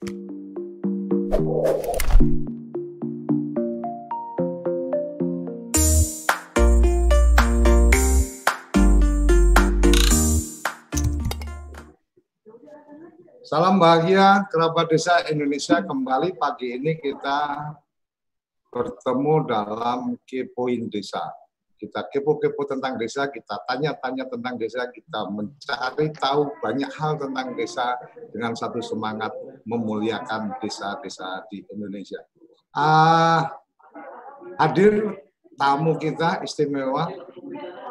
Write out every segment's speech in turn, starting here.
Salam bahagia kerabat desa Indonesia. Kembali pagi ini kita bertemu dalam Kepoin Desa. Kita kepo-kepo tentang desa, kita tanya-tanya tentang desa, kita mencari tahu banyak hal tentang desa dengan satu semangat memuliakan desa-desa di Indonesia. Uh, hadir tamu kita istimewa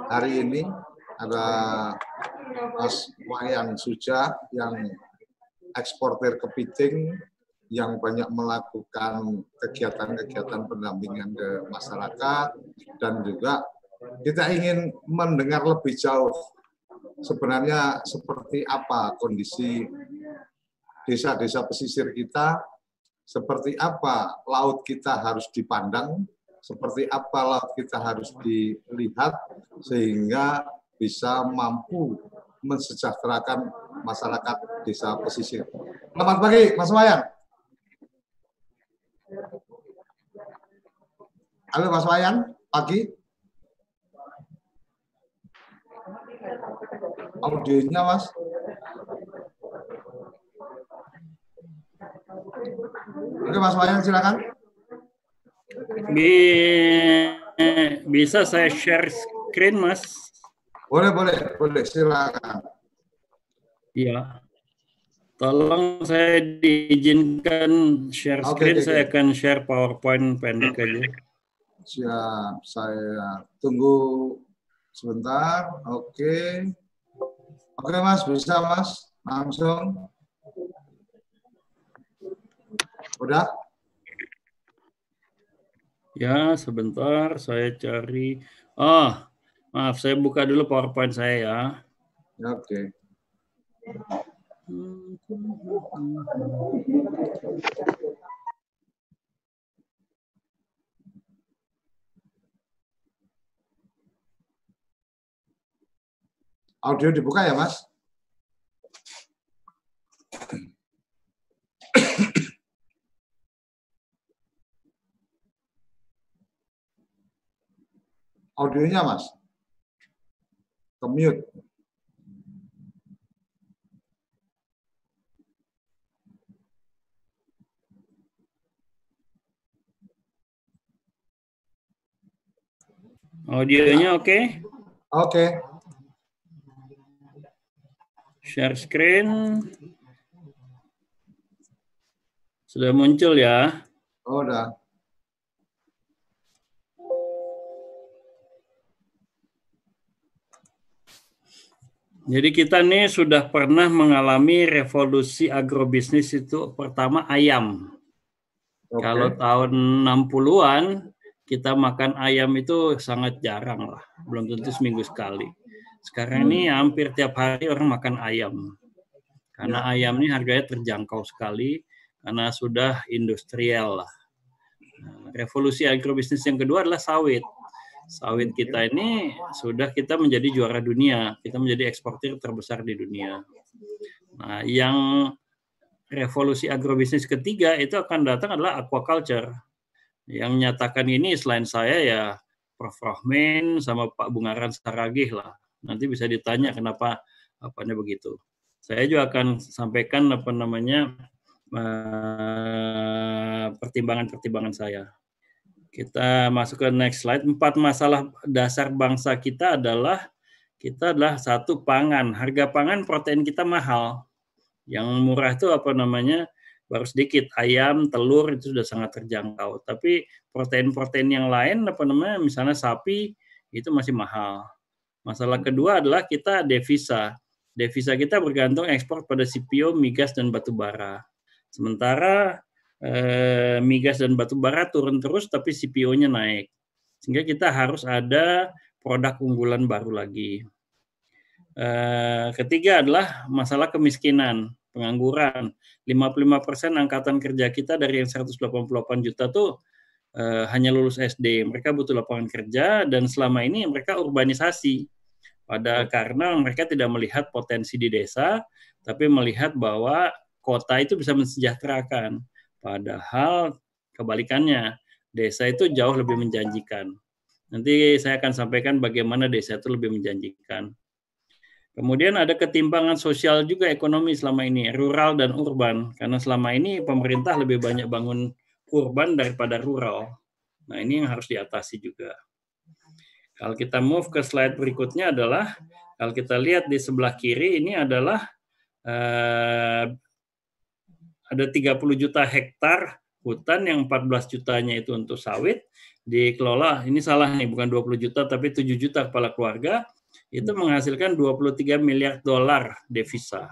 hari ini ada Mas Wayan Suja yang eksportir kepiting yang banyak melakukan kegiatan-kegiatan pendampingan ke masyarakat dan juga kita ingin mendengar lebih jauh sebenarnya seperti apa kondisi desa-desa pesisir kita, seperti apa laut kita harus dipandang, seperti apa laut kita harus dilihat sehingga bisa mampu mensejahterakan masyarakat desa pesisir. Selamat pagi, Mas Wayan. Halo Mas Wayan, pagi. Audionya Mas. Oke Mas Wayan silakan. Bisa saya share screen Mas? Boleh, boleh, boleh. Silakan. Iya. Tolong saya diizinkan share screen, okay, okay, saya akan share PowerPoint pendek aja. Siap, saya tunggu sebentar. Oke. Oke, Mas, bisa, Mas? Langsung. Udah? Ya, sebentar saya cari. Oh, Maaf, saya buka dulu PowerPoint saya ya. Oke. Audio dibuka ya, Mas? Audionya, Mas? Commute. Audionya oke? Okay? Oke. Okay. Share screen. Sudah muncul ya? Oh, udah. Jadi kita nih sudah pernah mengalami revolusi agrobisnis itu pertama ayam. Okay. Kalau tahun 60-an kita makan ayam itu sangat jarang lah, belum tentu seminggu sekali. Sekarang hmm. ini hampir tiap hari orang makan ayam. Karena ya. ayam ini harganya terjangkau sekali karena sudah industrial lah. Nah, revolusi agrobisnis yang kedua adalah sawit sawit kita ini sudah kita menjadi juara dunia, kita menjadi eksportir terbesar di dunia. Nah, yang revolusi agrobisnis ketiga itu akan datang adalah aquaculture. Yang nyatakan ini selain saya ya Prof. Rohmin sama Pak Bungaran Saragih lah. Nanti bisa ditanya kenapa apanya begitu. Saya juga akan sampaikan apa namanya eh, pertimbangan-pertimbangan saya. Kita masuk ke next slide. Empat masalah dasar bangsa kita adalah kita adalah satu pangan. Harga pangan protein kita mahal. Yang murah itu apa namanya? baru sedikit ayam, telur itu sudah sangat terjangkau. Tapi protein-protein yang lain apa namanya misalnya sapi itu masih mahal. Masalah kedua adalah kita devisa. Devisa kita bergantung ekspor pada CPO, migas dan batu bara. Sementara eh, migas dan batu bara turun terus tapi CPO-nya naik. Sehingga kita harus ada produk unggulan baru lagi. Eh, ketiga adalah masalah kemiskinan, pengangguran. 55% angkatan kerja kita dari yang 188 juta tuh eh, hanya lulus SD. Mereka butuh lapangan kerja dan selama ini mereka urbanisasi. Pada karena mereka tidak melihat potensi di desa, tapi melihat bahwa kota itu bisa mensejahterakan. Padahal kebalikannya, desa itu jauh lebih menjanjikan. Nanti saya akan sampaikan bagaimana desa itu lebih menjanjikan. Kemudian ada ketimpangan sosial juga ekonomi selama ini, rural dan urban. Karena selama ini pemerintah lebih banyak bangun urban daripada rural. Nah ini yang harus diatasi juga. Kalau kita move ke slide berikutnya adalah, kalau kita lihat di sebelah kiri ini adalah eh, ada 30 juta hektar hutan yang 14 jutanya itu untuk sawit dikelola. Ini salah nih, bukan 20 juta tapi 7 juta kepala keluarga itu menghasilkan 23 miliar dolar devisa.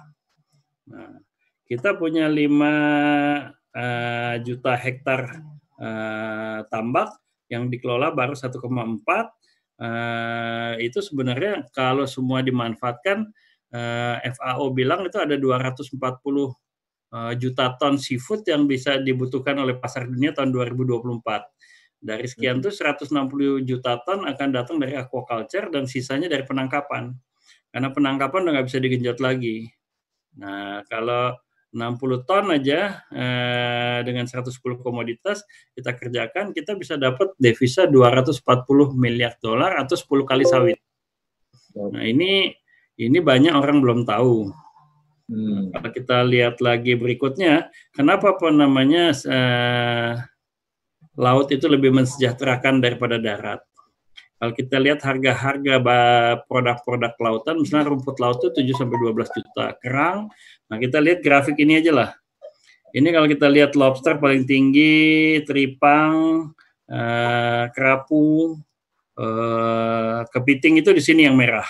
Nah, kita punya 5 uh, eh, juta hektar uh, tambak yang dikelola baru 1,4 uh, itu sebenarnya kalau semua dimanfaatkan uh, FAO bilang itu ada 240 uh, juta ton seafood yang bisa dibutuhkan oleh pasar dunia tahun 2024. Dari sekian itu 160 juta ton akan datang dari aquaculture dan sisanya dari penangkapan. Karena penangkapan udah nggak bisa digenjot lagi. Nah, kalau 60 ton aja eh, dengan 110 komoditas kita kerjakan, kita bisa dapat devisa 240 miliar dolar atau 10 kali sawit. Nah, ini ini banyak orang belum tahu. Hmm. Kalau kita lihat lagi berikutnya, kenapa apa namanya eh, laut itu lebih mensejahterakan daripada darat. Kalau kita lihat harga-harga produk-produk lautan, misalnya rumput laut itu 7 sampai 12 juta, kerang. Nah, kita lihat grafik ini aja lah. Ini kalau kita lihat lobster paling tinggi, teripang, eh, kerapu, eh, kepiting itu di sini yang merah.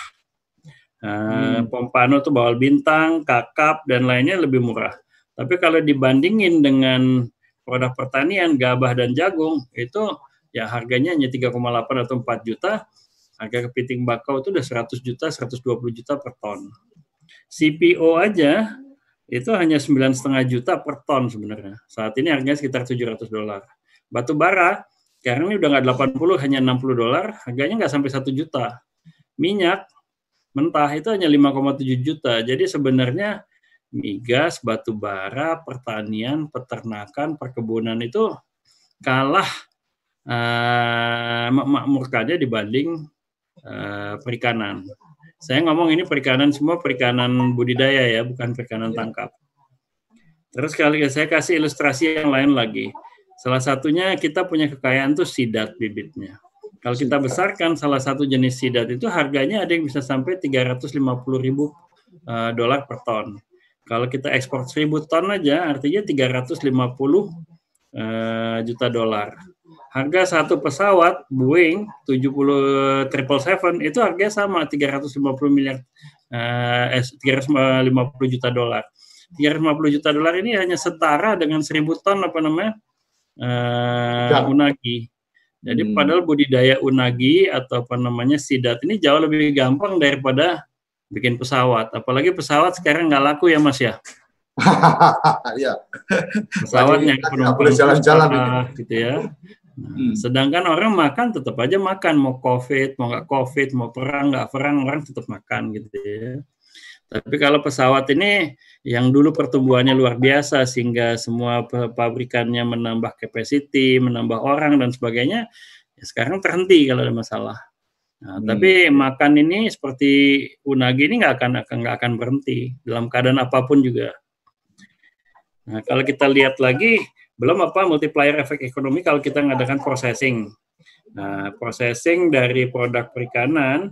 Eh, hmm. Pompano itu bawal bintang, kakap dan lainnya lebih murah. Tapi kalau dibandingin dengan produk pertanian gabah dan jagung itu ya harganya hanya 3,8 atau 4 juta. Harga kepiting bakau itu udah 100 juta, 120 juta per ton. CPO aja itu hanya 9,5 juta per ton sebenarnya. Saat ini harganya sekitar 700 dolar. Batu bara karena ini udah nggak 80 hanya 60 dolar, harganya nggak sampai 1 juta. Minyak mentah itu hanya 5,7 juta. Jadi sebenarnya migas, batu bara, pertanian, peternakan, perkebunan itu kalah uh, makmurkannya dibanding uh, perikanan. Saya ngomong ini perikanan semua perikanan budidaya ya, bukan perikanan tangkap. Terus kali saya kasih ilustrasi yang lain lagi. Salah satunya kita punya kekayaan tuh sidat bibitnya. Kalau kita besarkan salah satu jenis sidat itu harganya ada yang bisa sampai 350 ribu uh, dolar per ton. Kalau kita ekspor 1000 ton aja artinya 350 uh, juta dolar. Harga satu pesawat Boeing 70 777 itu harganya sama 350 miliar uh, eh 350 juta dolar. 350 juta dolar ini hanya setara dengan 1000 ton apa namanya? Uh, unagi. Jadi hmm. padahal budidaya unagi atau apa namanya sidat ini jauh lebih gampang daripada bikin pesawat. Apalagi pesawat sekarang nggak laku ya Mas ya. Iya. Pesawatnya penumpang jalan-jalan gitu ya. Nah, hmm. Sedangkan orang makan tetap aja makan mau covid mau nggak covid mau perang nggak perang orang tetap makan gitu ya. Tapi kalau pesawat ini yang dulu pertumbuhannya luar biasa sehingga semua pabrikannya menambah capacity, menambah orang dan sebagainya, ya sekarang terhenti kalau ada masalah. Nah, hmm. Tapi makan ini seperti unagi ini nggak akan nggak akan berhenti dalam keadaan apa pun juga. Nah, kalau kita lihat lagi, belum apa multiplier efek ekonomi kalau kita mengadakan processing. Nah, processing dari produk perikanan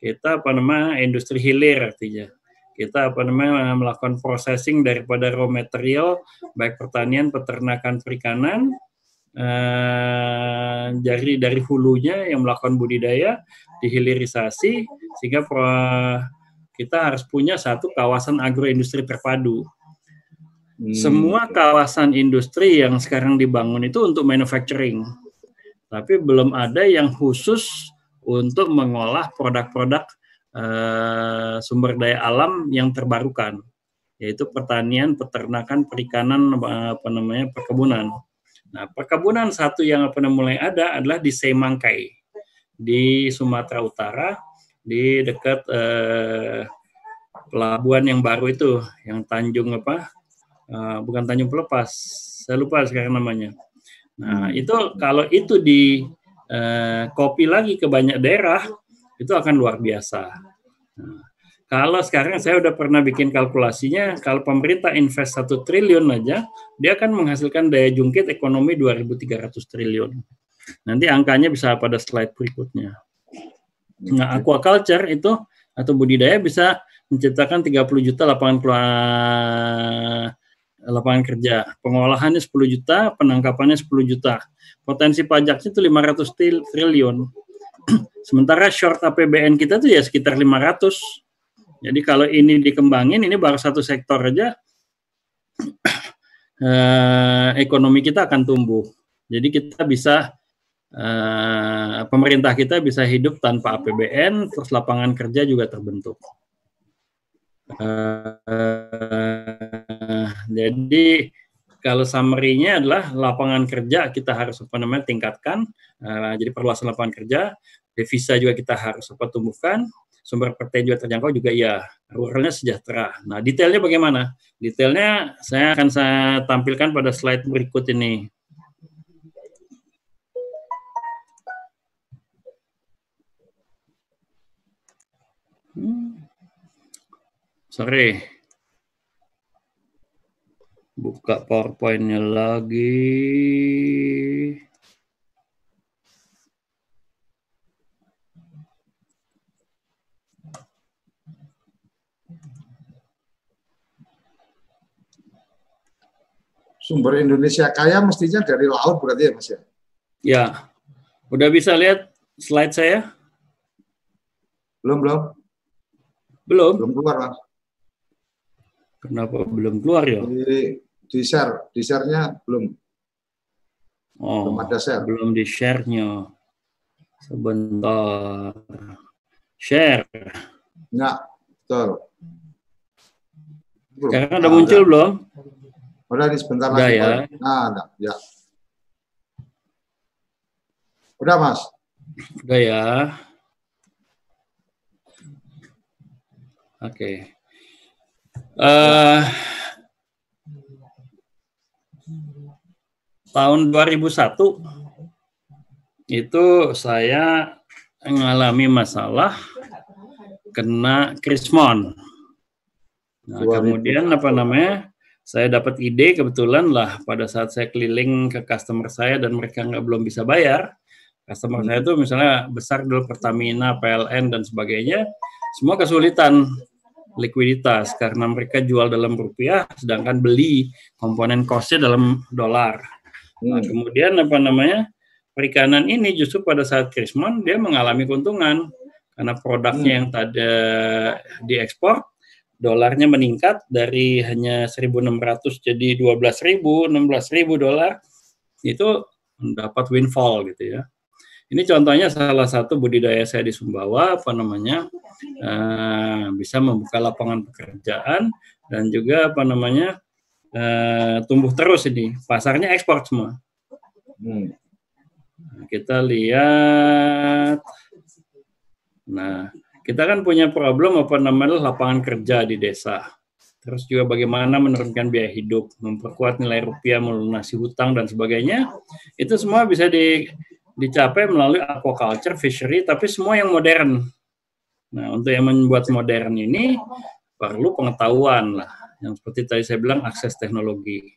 kita apa namanya industri hilir artinya. Kita apa namanya melakukan processing daripada raw material baik pertanian, peternakan, perikanan eh, dari dari hulunya yang melakukan budidaya dihilirisasi sehingga kita harus punya satu kawasan agroindustri terpadu. Hmm. Semua kawasan industri yang sekarang dibangun itu untuk manufacturing, tapi belum ada yang khusus untuk mengolah produk-produk uh, sumber daya alam yang terbarukan, yaitu pertanian, peternakan, perikanan, apa namanya perkebunan. Nah, perkebunan satu yang apa mulai ada adalah di Semangkai di Sumatera Utara di dekat eh, pelabuhan yang baru itu yang Tanjung apa uh, bukan Tanjung Pelepas, saya lupa sekarang namanya. Nah itu kalau itu di uh, copy lagi ke banyak daerah itu akan luar biasa. Nah, kalau sekarang saya udah pernah bikin kalkulasinya, kalau pemerintah invest satu triliun aja, dia akan menghasilkan daya jungkit ekonomi 2.300 triliun. Nanti angkanya bisa pada slide berikutnya. Nah, aquaculture itu atau budidaya bisa menciptakan 30 juta lapangan lapangan kerja. Pengolahannya 10 juta, penangkapannya 10 juta. Potensi pajaknya itu 500 triliun. Sementara short APBN kita tuh ya sekitar 500. Jadi kalau ini dikembangin, ini baru satu sektor aja, eh, ekonomi kita akan tumbuh. Jadi kita bisa eh, pemerintah kita bisa hidup tanpa APBN, terus lapangan kerja juga terbentuk. Uh, jadi kalau summary-nya adalah lapangan kerja kita harus apa namanya tingkatkan. Uh, jadi perluasan lapangan kerja, devisa juga kita harus apa tumbuhkan, sumber pertanian juga terjangkau juga ya, ruralnya sejahtera. Nah, detailnya bagaimana? Detailnya saya akan saya tampilkan pada slide berikut ini. Hmm. Sorry. Buka PowerPoint-nya lagi. Sumber Indonesia kaya mestinya dari laut berarti ya Mas ya? Ya. Udah bisa lihat slide saya? Belum, belum. Belum? Belum keluar, Mas. Kenapa belum keluar ya? Di, di share, di share-nya belum. Oh, belum ada share. Belum di share-nya. Sebentar. Share. Ya, betul. Belum. Sekarang udah muncul ada. belum? Udah di sebentar udah lagi. ya. Nah, ada. Ya. Udah, Mas. Udah ya. Oke. Okay. Uh, tahun 2001 itu saya mengalami masalah kena krismon. Nah, kemudian apa namanya? Saya dapat ide kebetulan lah pada saat saya keliling ke customer saya dan mereka nggak belum bisa bayar. Customer hmm. saya itu misalnya besar dulu Pertamina, PLN dan sebagainya, semua kesulitan likuiditas karena mereka jual dalam rupiah sedangkan beli komponen costnya dalam dolar. Nah, hmm. kemudian apa namanya perikanan ini justru pada saat Krismon dia mengalami keuntungan karena produknya hmm. yang tadi diekspor dolarnya meningkat dari hanya 1.600 jadi 12.000, 16.000 dolar itu mendapat windfall gitu ya. Ini contohnya salah satu budidaya saya di Sumbawa, apa namanya, uh, bisa membuka lapangan pekerjaan dan juga apa namanya uh, tumbuh terus ini. Pasarnya ekspor semua. Hmm. Nah, kita lihat. Nah, kita kan punya problem apa namanya lapangan kerja di desa. Terus juga bagaimana menurunkan biaya hidup, memperkuat nilai rupiah, melunasi hutang dan sebagainya. Itu semua bisa di dicapai melalui aquaculture, fishery, tapi semua yang modern. Nah, untuk yang membuat modern ini perlu pengetahuan lah. Yang seperti tadi saya bilang akses teknologi.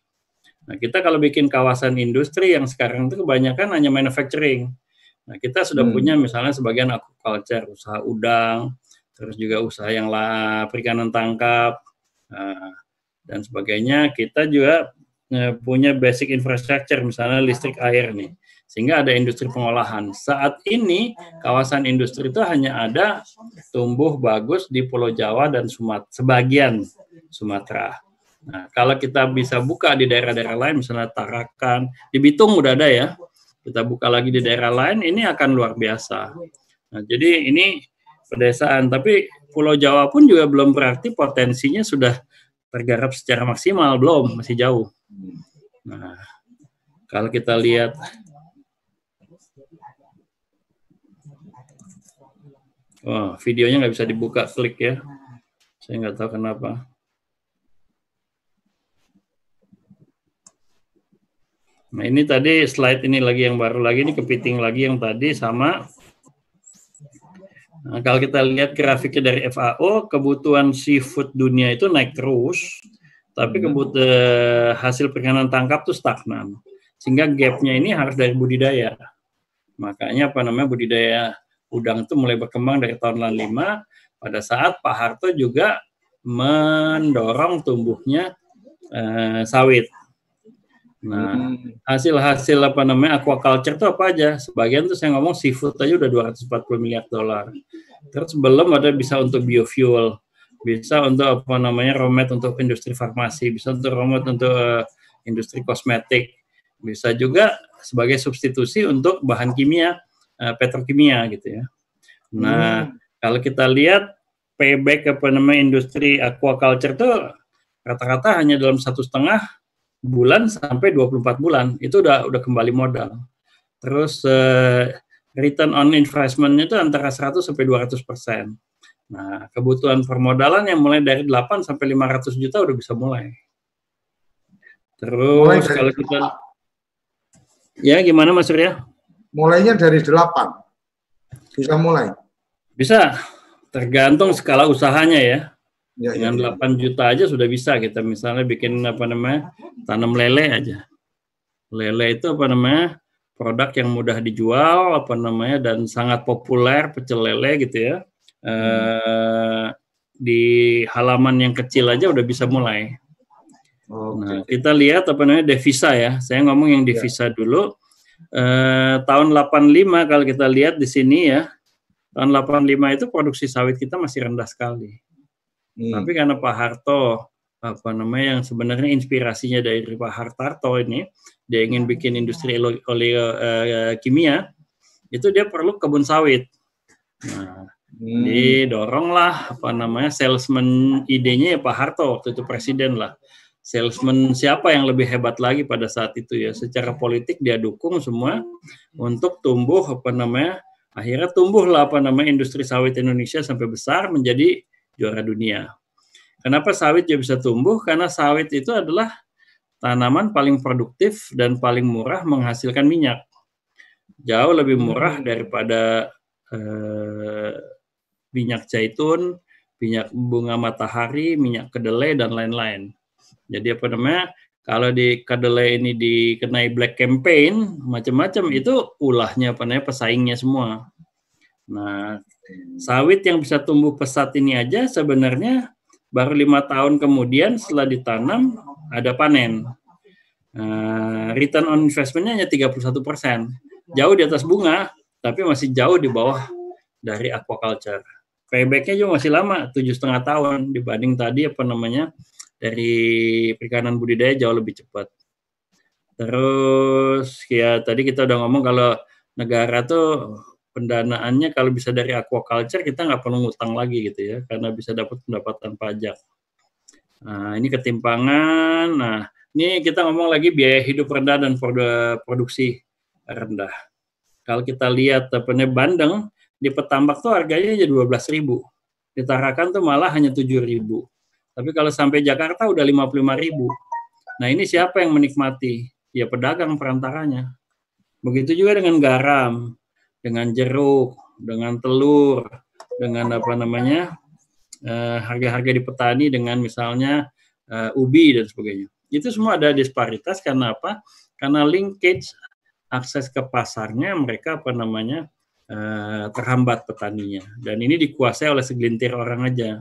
Nah, kita kalau bikin kawasan industri yang sekarang itu kebanyakan hanya manufacturing. Nah, kita sudah hmm. punya misalnya sebagian aquaculture, usaha udang, terus juga usaha yang lah perikanan tangkap, nah, dan sebagainya. Kita juga eh, punya basic infrastructure, misalnya listrik air nih sehingga ada industri pengolahan. Saat ini kawasan industri itu hanya ada tumbuh bagus di Pulau Jawa dan Sumat sebagian Sumatera. Nah, kalau kita bisa buka di daerah-daerah lain, misalnya Tarakan, di Bitung udah ada ya, kita buka lagi di daerah lain, ini akan luar biasa. Nah, jadi ini pedesaan, tapi Pulau Jawa pun juga belum berarti potensinya sudah tergarap secara maksimal, belum, masih jauh. Nah, kalau kita lihat Oh, videonya nggak bisa dibuka klik ya. Saya nggak tahu kenapa. Nah ini tadi slide ini lagi yang baru lagi ini kepiting lagi yang tadi sama. Nah, kalau kita lihat grafiknya dari FAO, kebutuhan seafood dunia itu naik terus, tapi hmm. kebutuhan hasil perikanan tangkap tuh stagnan. Sehingga gapnya ini harus dari budidaya. Makanya apa namanya budidaya udang itu mulai berkembang dari tahun 65 pada saat Pak Harto juga mendorong tumbuhnya eh, sawit. Nah, hmm. hasil-hasil apa namanya aquaculture itu apa aja? Sebagian tuh saya ngomong seafood aja udah 240 miliar dolar. Terus belum ada bisa untuk biofuel, bisa untuk apa namanya romet untuk industri farmasi, bisa untuk romet untuk uh, industri kosmetik, bisa juga sebagai substitusi untuk bahan kimia, uh, petrokimia gitu ya. Nah, hmm. kalau kita lihat payback apa namanya industri aquaculture itu rata-rata hanya dalam satu setengah bulan sampai 24 bulan itu udah udah kembali modal. Terus uh, return on investment itu antara 100 sampai 200 persen. Nah, kebutuhan permodalan yang mulai dari 8 sampai 500 juta udah bisa mulai. Terus mulai kalau kita Ya, gimana Mas Surya? Mulainya dari 8. Bisa mulai. Bisa. Tergantung skala usahanya ya. Ya, Dengan ya, 8 juta aja sudah bisa kita misalnya bikin apa namanya tanam lele aja. Lele itu apa namanya produk yang mudah dijual apa namanya dan sangat populer pecel lele gitu ya. Hmm. Eh, di halaman yang kecil aja udah bisa mulai. Okay. Nah, kita lihat apa namanya devisa ya. Saya ngomong yang ya. devisa ya. dulu. Eh, tahun 85 kalau kita lihat di sini ya. Tahun 85 itu produksi sawit kita masih rendah sekali. Hmm. Tapi karena Pak Harto apa namanya yang sebenarnya inspirasinya dari Pak Hartarto ini dia ingin bikin industri oleh uh, kimia itu dia perlu kebun sawit. Nah, hmm. didoronglah apa namanya salesman idenya ya Pak Harto waktu itu presiden lah. Salesman siapa yang lebih hebat lagi pada saat itu ya? Secara politik dia dukung semua untuk tumbuh apa namanya akhirnya tumbuhlah apa namanya industri sawit Indonesia sampai besar menjadi juara dunia. Kenapa sawit juga bisa tumbuh? Karena sawit itu adalah tanaman paling produktif dan paling murah menghasilkan minyak. Jauh lebih murah daripada eh, minyak zaitun, minyak bunga matahari, minyak kedelai dan lain-lain. Jadi apa namanya? Kalau di kedelai ini dikenai black campaign, macam-macam itu ulahnya apa namanya pesaingnya semua. Nah, Sawit yang bisa tumbuh pesat ini aja sebenarnya baru lima tahun kemudian setelah ditanam ada panen. Uh, return on investmentnya hanya 31 persen, jauh di atas bunga, tapi masih jauh di bawah dari aquaculture. Paybacknya juga masih lama, tujuh setengah tahun dibanding tadi apa namanya dari perikanan budidaya jauh lebih cepat. Terus ya tadi kita udah ngomong kalau negara tuh pendanaannya kalau bisa dari aquaculture kita nggak perlu ngutang lagi gitu ya karena bisa dapat pendapatan pajak. Nah ini ketimpangan. Nah ini kita ngomong lagi biaya hidup rendah dan produksi rendah. Kalau kita lihat apa Bandeng di Petambak tuh harganya belas ribu. Di Tarakan tuh malah hanya tujuh ribu. Tapi kalau sampai Jakarta udah lima puluh lima ribu. Nah ini siapa yang menikmati? Ya pedagang perantaranya. Begitu juga dengan garam dengan jeruk, dengan telur, dengan apa namanya eh, harga-harga di petani dengan misalnya uh, ubi dan sebagainya. Itu semua ada disparitas karena apa? Karena linkage akses ke pasarnya mereka apa namanya uh, terhambat petaninya dan ini dikuasai oleh segelintir orang aja.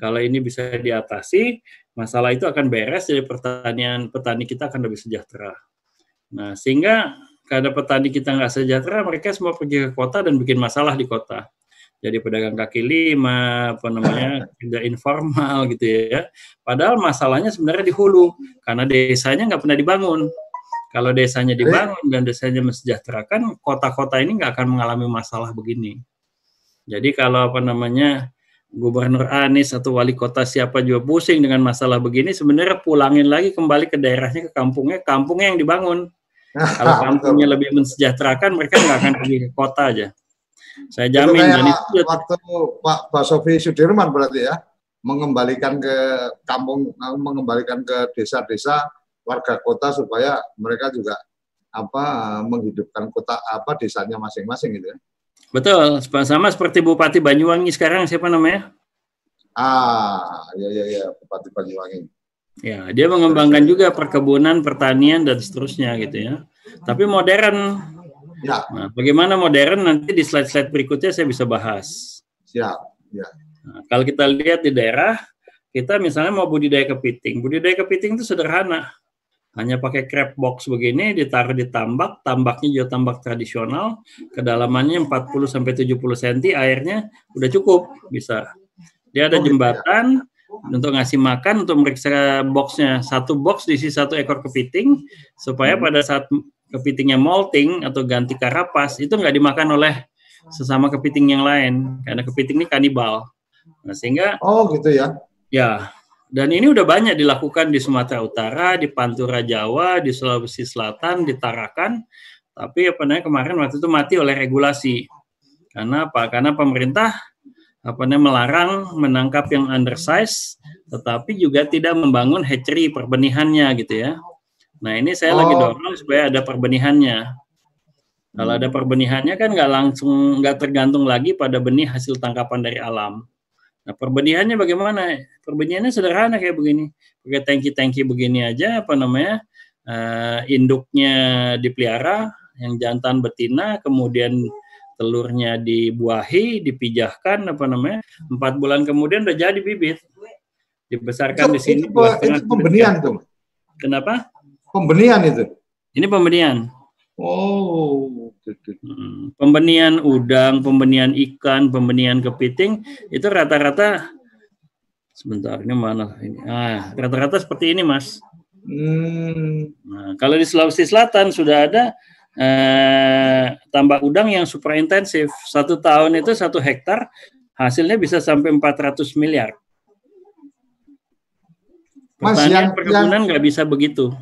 Kalau ini bisa diatasi, masalah itu akan beres jadi pertanian petani kita akan lebih sejahtera. Nah, sehingga karena petani kita nggak sejahtera, mereka semua pergi ke kota dan bikin masalah di kota. Jadi pedagang kaki lima, apa namanya, tidak informal gitu ya. Padahal masalahnya sebenarnya di hulu, karena desanya nggak pernah dibangun. Kalau desanya dibangun dan desanya mensejahterakan, kota-kota ini nggak akan mengalami masalah begini. Jadi kalau apa namanya Gubernur Anies atau wali kota siapa juga pusing dengan masalah begini, sebenarnya pulangin lagi kembali ke daerahnya, ke kampungnya, kampungnya yang dibangun kalau kampungnya lebih mensejahterakan, mereka nggak akan pergi ke kota aja. Saya jamin. Itu dan itu waktu Pak Pak Sofi Sudirman berarti ya mengembalikan ke kampung, mengembalikan ke desa-desa warga kota supaya mereka juga apa menghidupkan kota apa desanya masing-masing gitu ya. Betul, sama seperti Bupati Banyuwangi sekarang siapa namanya? Ah, ya ya ya, Bupati Banyuwangi. Ya, dia mengembangkan juga perkebunan, pertanian dan seterusnya gitu ya. Tapi modern. Ya. Nah, bagaimana modern nanti di slide-slide berikutnya saya bisa bahas. Siap, ya. Nah, kalau kita lihat di daerah, kita misalnya mau budidaya kepiting. Budidaya kepiting itu sederhana hanya pakai crab box begini ditaruh di tambak, tambaknya juga tambak tradisional, kedalamannya 40 sampai 70 cm, airnya udah cukup bisa. Dia ada oh, gitu jembatan untuk ngasih makan untuk meriksa boxnya. Satu box diisi satu ekor kepiting supaya hmm. pada saat kepitingnya molting atau ganti karapas itu nggak dimakan oleh sesama kepiting yang lain karena kepiting ini kanibal. Nah, sehingga Oh, gitu ya. Ya, dan ini udah banyak dilakukan di Sumatera Utara, di Pantura Jawa, di Sulawesi Selatan, di Tarakan. Tapi apa namanya kemarin waktu itu mati oleh regulasi. Karena apa? Karena pemerintah apa namanya melarang menangkap yang undersize, tetapi juga tidak membangun hatchery perbenihannya gitu ya. Nah ini saya oh. lagi dorong supaya ada perbenihannya. Kalau ada perbenihannya kan nggak langsung nggak tergantung lagi pada benih hasil tangkapan dari alam. Nah, perbenihannya bagaimana? Perbenihannya sederhana kayak begini. Pakai tangki-tangki begini aja, apa namanya? Uh, induknya dipelihara, yang jantan betina, kemudian telurnya dibuahi, dipijahkan, apa namanya? Empat bulan kemudian udah jadi bibit. Dibesarkan itu, di sini. Itu, itu pembenihan tuh. Kenapa? Pembenihan itu. Ini pembenihan. Oh, hmm. pembenian udang, pembenian ikan, pembenian kepiting itu rata-rata sebentar ini mana ini? Ah, rata-rata seperti ini, Mas. Hmm. Nah, kalau di Sulawesi Selatan sudah ada eh, tambak udang yang super intensif. Satu tahun itu satu hektar hasilnya bisa sampai 400 miliar. Pertanian perkebunan nggak bisa begitu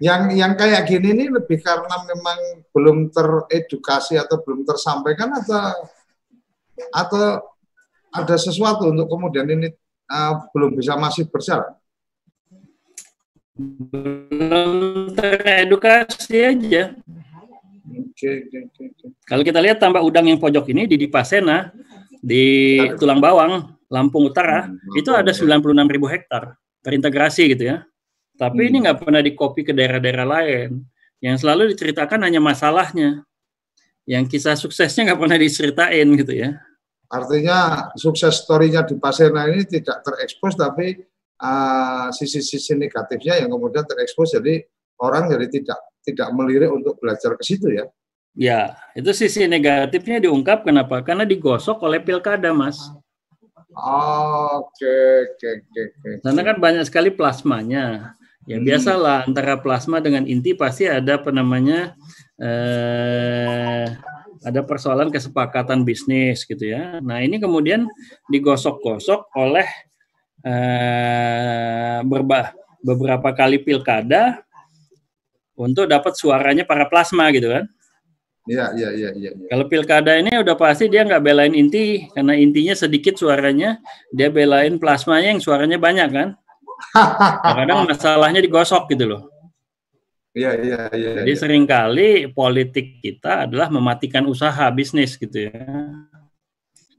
yang yang kayak gini ini lebih karena memang belum teredukasi atau belum tersampaikan atau atau ada sesuatu untuk kemudian ini uh, belum bisa masih berjalan belum teredukasi aja Oke. Kalau kita lihat tambak udang yang pojok ini di Dipasena di Tulang Bawang, Lampung Utara, itu ada 96 ribu hektar terintegrasi gitu ya. Tapi hmm. ini nggak pernah dikopi ke daerah-daerah lain. Yang selalu diceritakan hanya masalahnya. Yang kisah suksesnya nggak pernah diceritain gitu ya. Artinya sukses story-nya di Pasena ini tidak terekspos, tapi uh, sisi-sisi negatifnya yang kemudian terekspos, jadi orang jadi tidak tidak melirik untuk belajar ke situ ya. Ya, itu sisi negatifnya diungkap kenapa? Karena digosok oleh pilkada, Mas. Oke, oke, oke. Karena kan banyak sekali plasmanya. Ya hmm. biasalah antara plasma dengan inti pasti ada apa namanya eh, ada persoalan kesepakatan bisnis gitu ya. Nah ini kemudian digosok-gosok oleh eh, berba, beberapa kali pilkada untuk dapat suaranya para plasma gitu kan. Iya, iya, iya, iya. Ya. Kalau pilkada ini udah pasti dia nggak belain inti karena intinya sedikit suaranya, dia belain plasmanya yang suaranya banyak kan. Kadang masalahnya digosok gitu loh. Iya, iya, iya. Jadi ya. sering kali politik kita adalah mematikan usaha bisnis gitu ya.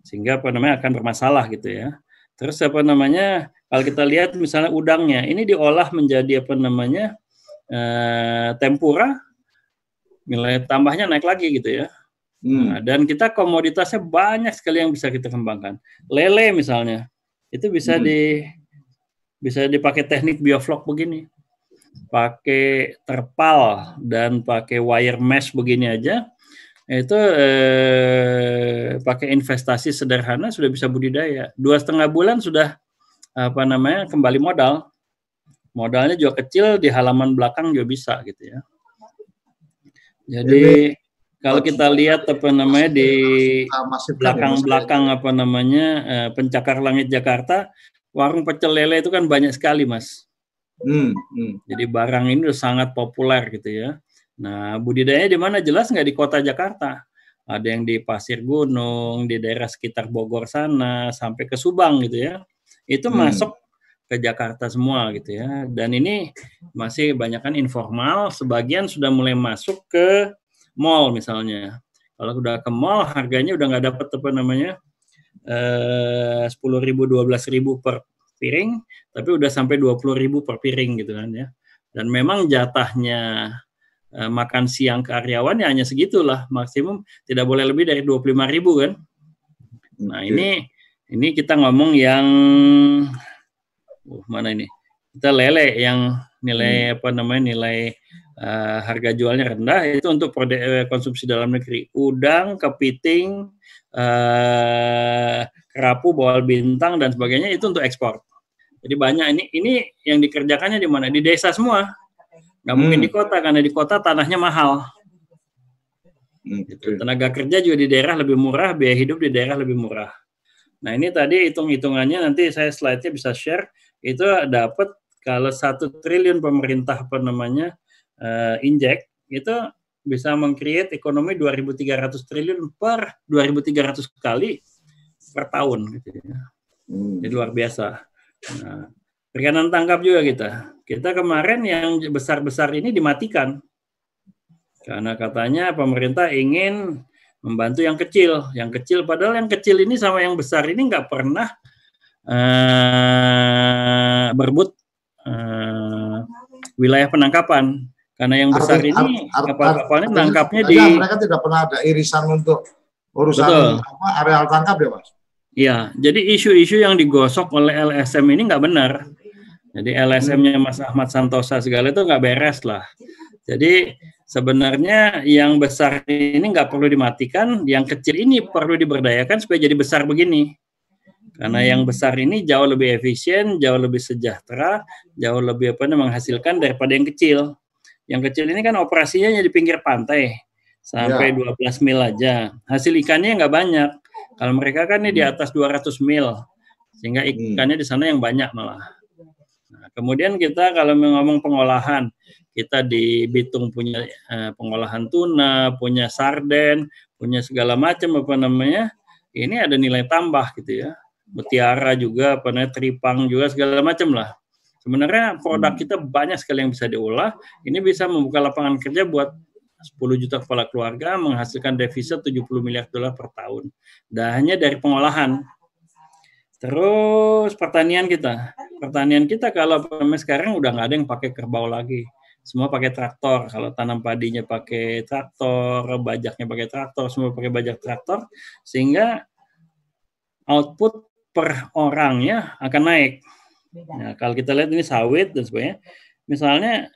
Sehingga apa namanya akan bermasalah gitu ya. Terus apa namanya kalau kita lihat misalnya udangnya ini diolah menjadi apa namanya eh, tempura, nilai tambahnya naik lagi gitu ya. Hmm. Nah, dan kita komoditasnya banyak sekali yang bisa kita kembangkan. Lele misalnya itu bisa hmm. di bisa dipakai teknik bioflok begini. Pakai terpal dan pakai wire mesh begini aja. Itu eh, pakai investasi sederhana sudah bisa budidaya. Dua setengah bulan sudah apa namanya kembali modal. Modalnya juga kecil di halaman belakang juga bisa gitu ya. Jadi kalau kita lihat apa namanya di belakang-belakang apa namanya eh, pencakar langit Jakarta warung pecel lele itu kan banyak sekali, Mas. Hmm, hmm. Jadi barang ini udah sangat populer gitu ya. Nah, budidaya di mana jelas nggak di kota Jakarta. Ada yang di Pasir Gunung, di daerah sekitar Bogor sana, sampai ke Subang gitu ya. Itu hmm. masuk ke Jakarta semua gitu ya. Dan ini masih banyak kan informal, sebagian sudah mulai masuk ke mall misalnya. Kalau udah ke mall harganya udah nggak dapat apa namanya eh, sepuluh ribu, dua belas ribu per piring, tapi udah sampai dua puluh ribu per piring gitu kan ya. Dan memang jatahnya eh, makan siang karyawan ya hanya segitulah maksimum tidak boleh lebih dari dua puluh lima ribu kan. Nah ini ini kita ngomong yang uh, mana ini? Kita lele yang nilai hmm. apa namanya nilai uh, harga jualnya rendah itu untuk produk eh, konsumsi dalam negeri. Udang, kepiting, uh, kerapu, bawal bintang dan sebagainya itu untuk ekspor. Jadi banyak ini ini yang dikerjakannya di mana? Di desa semua. Nggak hmm. mungkin di kota karena di kota tanahnya mahal. Hmm, gitu. Tenaga kerja juga di daerah lebih murah, biaya hidup di daerah lebih murah. Nah ini tadi hitung-hitungannya nanti saya slide-nya bisa share itu dapat kalau satu triliun pemerintah apa namanya uh, injek itu bisa mengcreate ekonomi 2.300 triliun per 2.300 kali per tahun gitu ya. Hmm. Jadi luar biasa. Nah, perikanan tangkap juga kita. Kita kemarin yang besar-besar ini dimatikan. Karena katanya pemerintah ingin membantu yang kecil. Yang kecil padahal yang kecil ini sama yang besar ini nggak pernah uh, berebut uh, wilayah penangkapan. Karena yang besar arti, ini kapal-kapalnya menangkapnya di mereka tidak pernah ada irisan untuk urusan apa, areal tangkap ya mas. Iya, jadi isu-isu yang digosok oleh LSM ini nggak benar. Jadi LSM-nya Mas Ahmad Santosa segala itu nggak beres lah. Jadi sebenarnya yang besar ini nggak perlu dimatikan, yang kecil ini perlu diberdayakan supaya jadi besar begini. Karena yang besar ini jauh lebih efisien, jauh lebih sejahtera, jauh lebih apa menghasilkan daripada yang kecil. Yang kecil ini kan operasinya di pinggir pantai sampai ya. 12 mil aja. Hasil ikannya nggak banyak. Kalau mereka kan ini di hmm. atas 200 mil, sehingga hmm. ikannya di sana yang banyak malah. Nah, kemudian kita kalau ngomong pengolahan, kita di Bitung punya eh, pengolahan tuna, punya sarden, punya segala macam apa namanya. Ini ada nilai tambah gitu ya. Mutiara juga, apa namanya, tripang juga segala macam lah. Sebenarnya produk kita banyak sekali yang bisa diolah. Ini bisa membuka lapangan kerja buat 10 juta kepala keluarga menghasilkan devisa 70 miliar dolar per tahun. Dan hanya dari pengolahan. Terus pertanian kita. Pertanian kita kalau sekarang udah nggak ada yang pakai kerbau lagi semua pakai traktor. Kalau tanam padinya pakai traktor, bajaknya pakai traktor, semua pakai bajak traktor, sehingga output per orangnya akan naik. Nah, kalau kita lihat ini sawit dan sebagainya, misalnya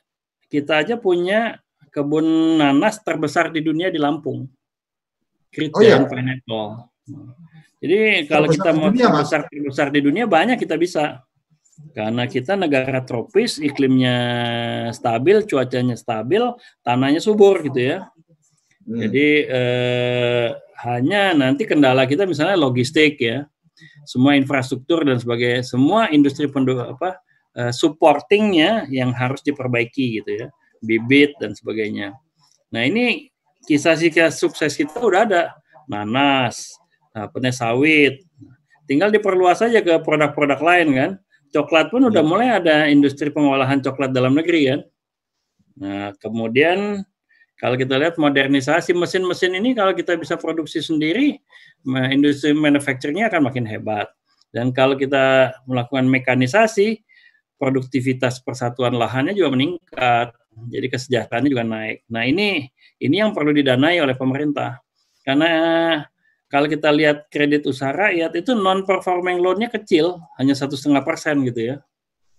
kita aja punya kebun nanas terbesar di dunia di Lampung, Christian oh, iya? Pineapple. Jadi kalau kita mau terbesar terbesar di dunia banyak kita bisa. Karena kita negara tropis, iklimnya stabil, cuacanya stabil, tanahnya subur gitu ya. Hmm. Jadi eh, hanya nanti kendala kita misalnya logistik ya, semua infrastruktur dan sebagainya, semua industri penduduk apa eh, supportingnya yang harus diperbaiki gitu ya, bibit dan sebagainya. Nah ini kisah-kisah sukses kita udah ada, nanas, apa sawit, tinggal diperluas saja ke produk-produk lain kan coklat pun udah iya. mulai ada industri pengolahan coklat dalam negeri kan. Nah, kemudian kalau kita lihat modernisasi mesin-mesin ini kalau kita bisa produksi sendiri, industri manufacturingnya akan makin hebat. Dan kalau kita melakukan mekanisasi, produktivitas persatuan lahannya juga meningkat. Jadi kesejahteraannya juga naik. Nah ini ini yang perlu didanai oleh pemerintah. Karena kalau kita lihat kredit usaha rakyat itu non performing loan-nya kecil, hanya satu setengah persen gitu ya.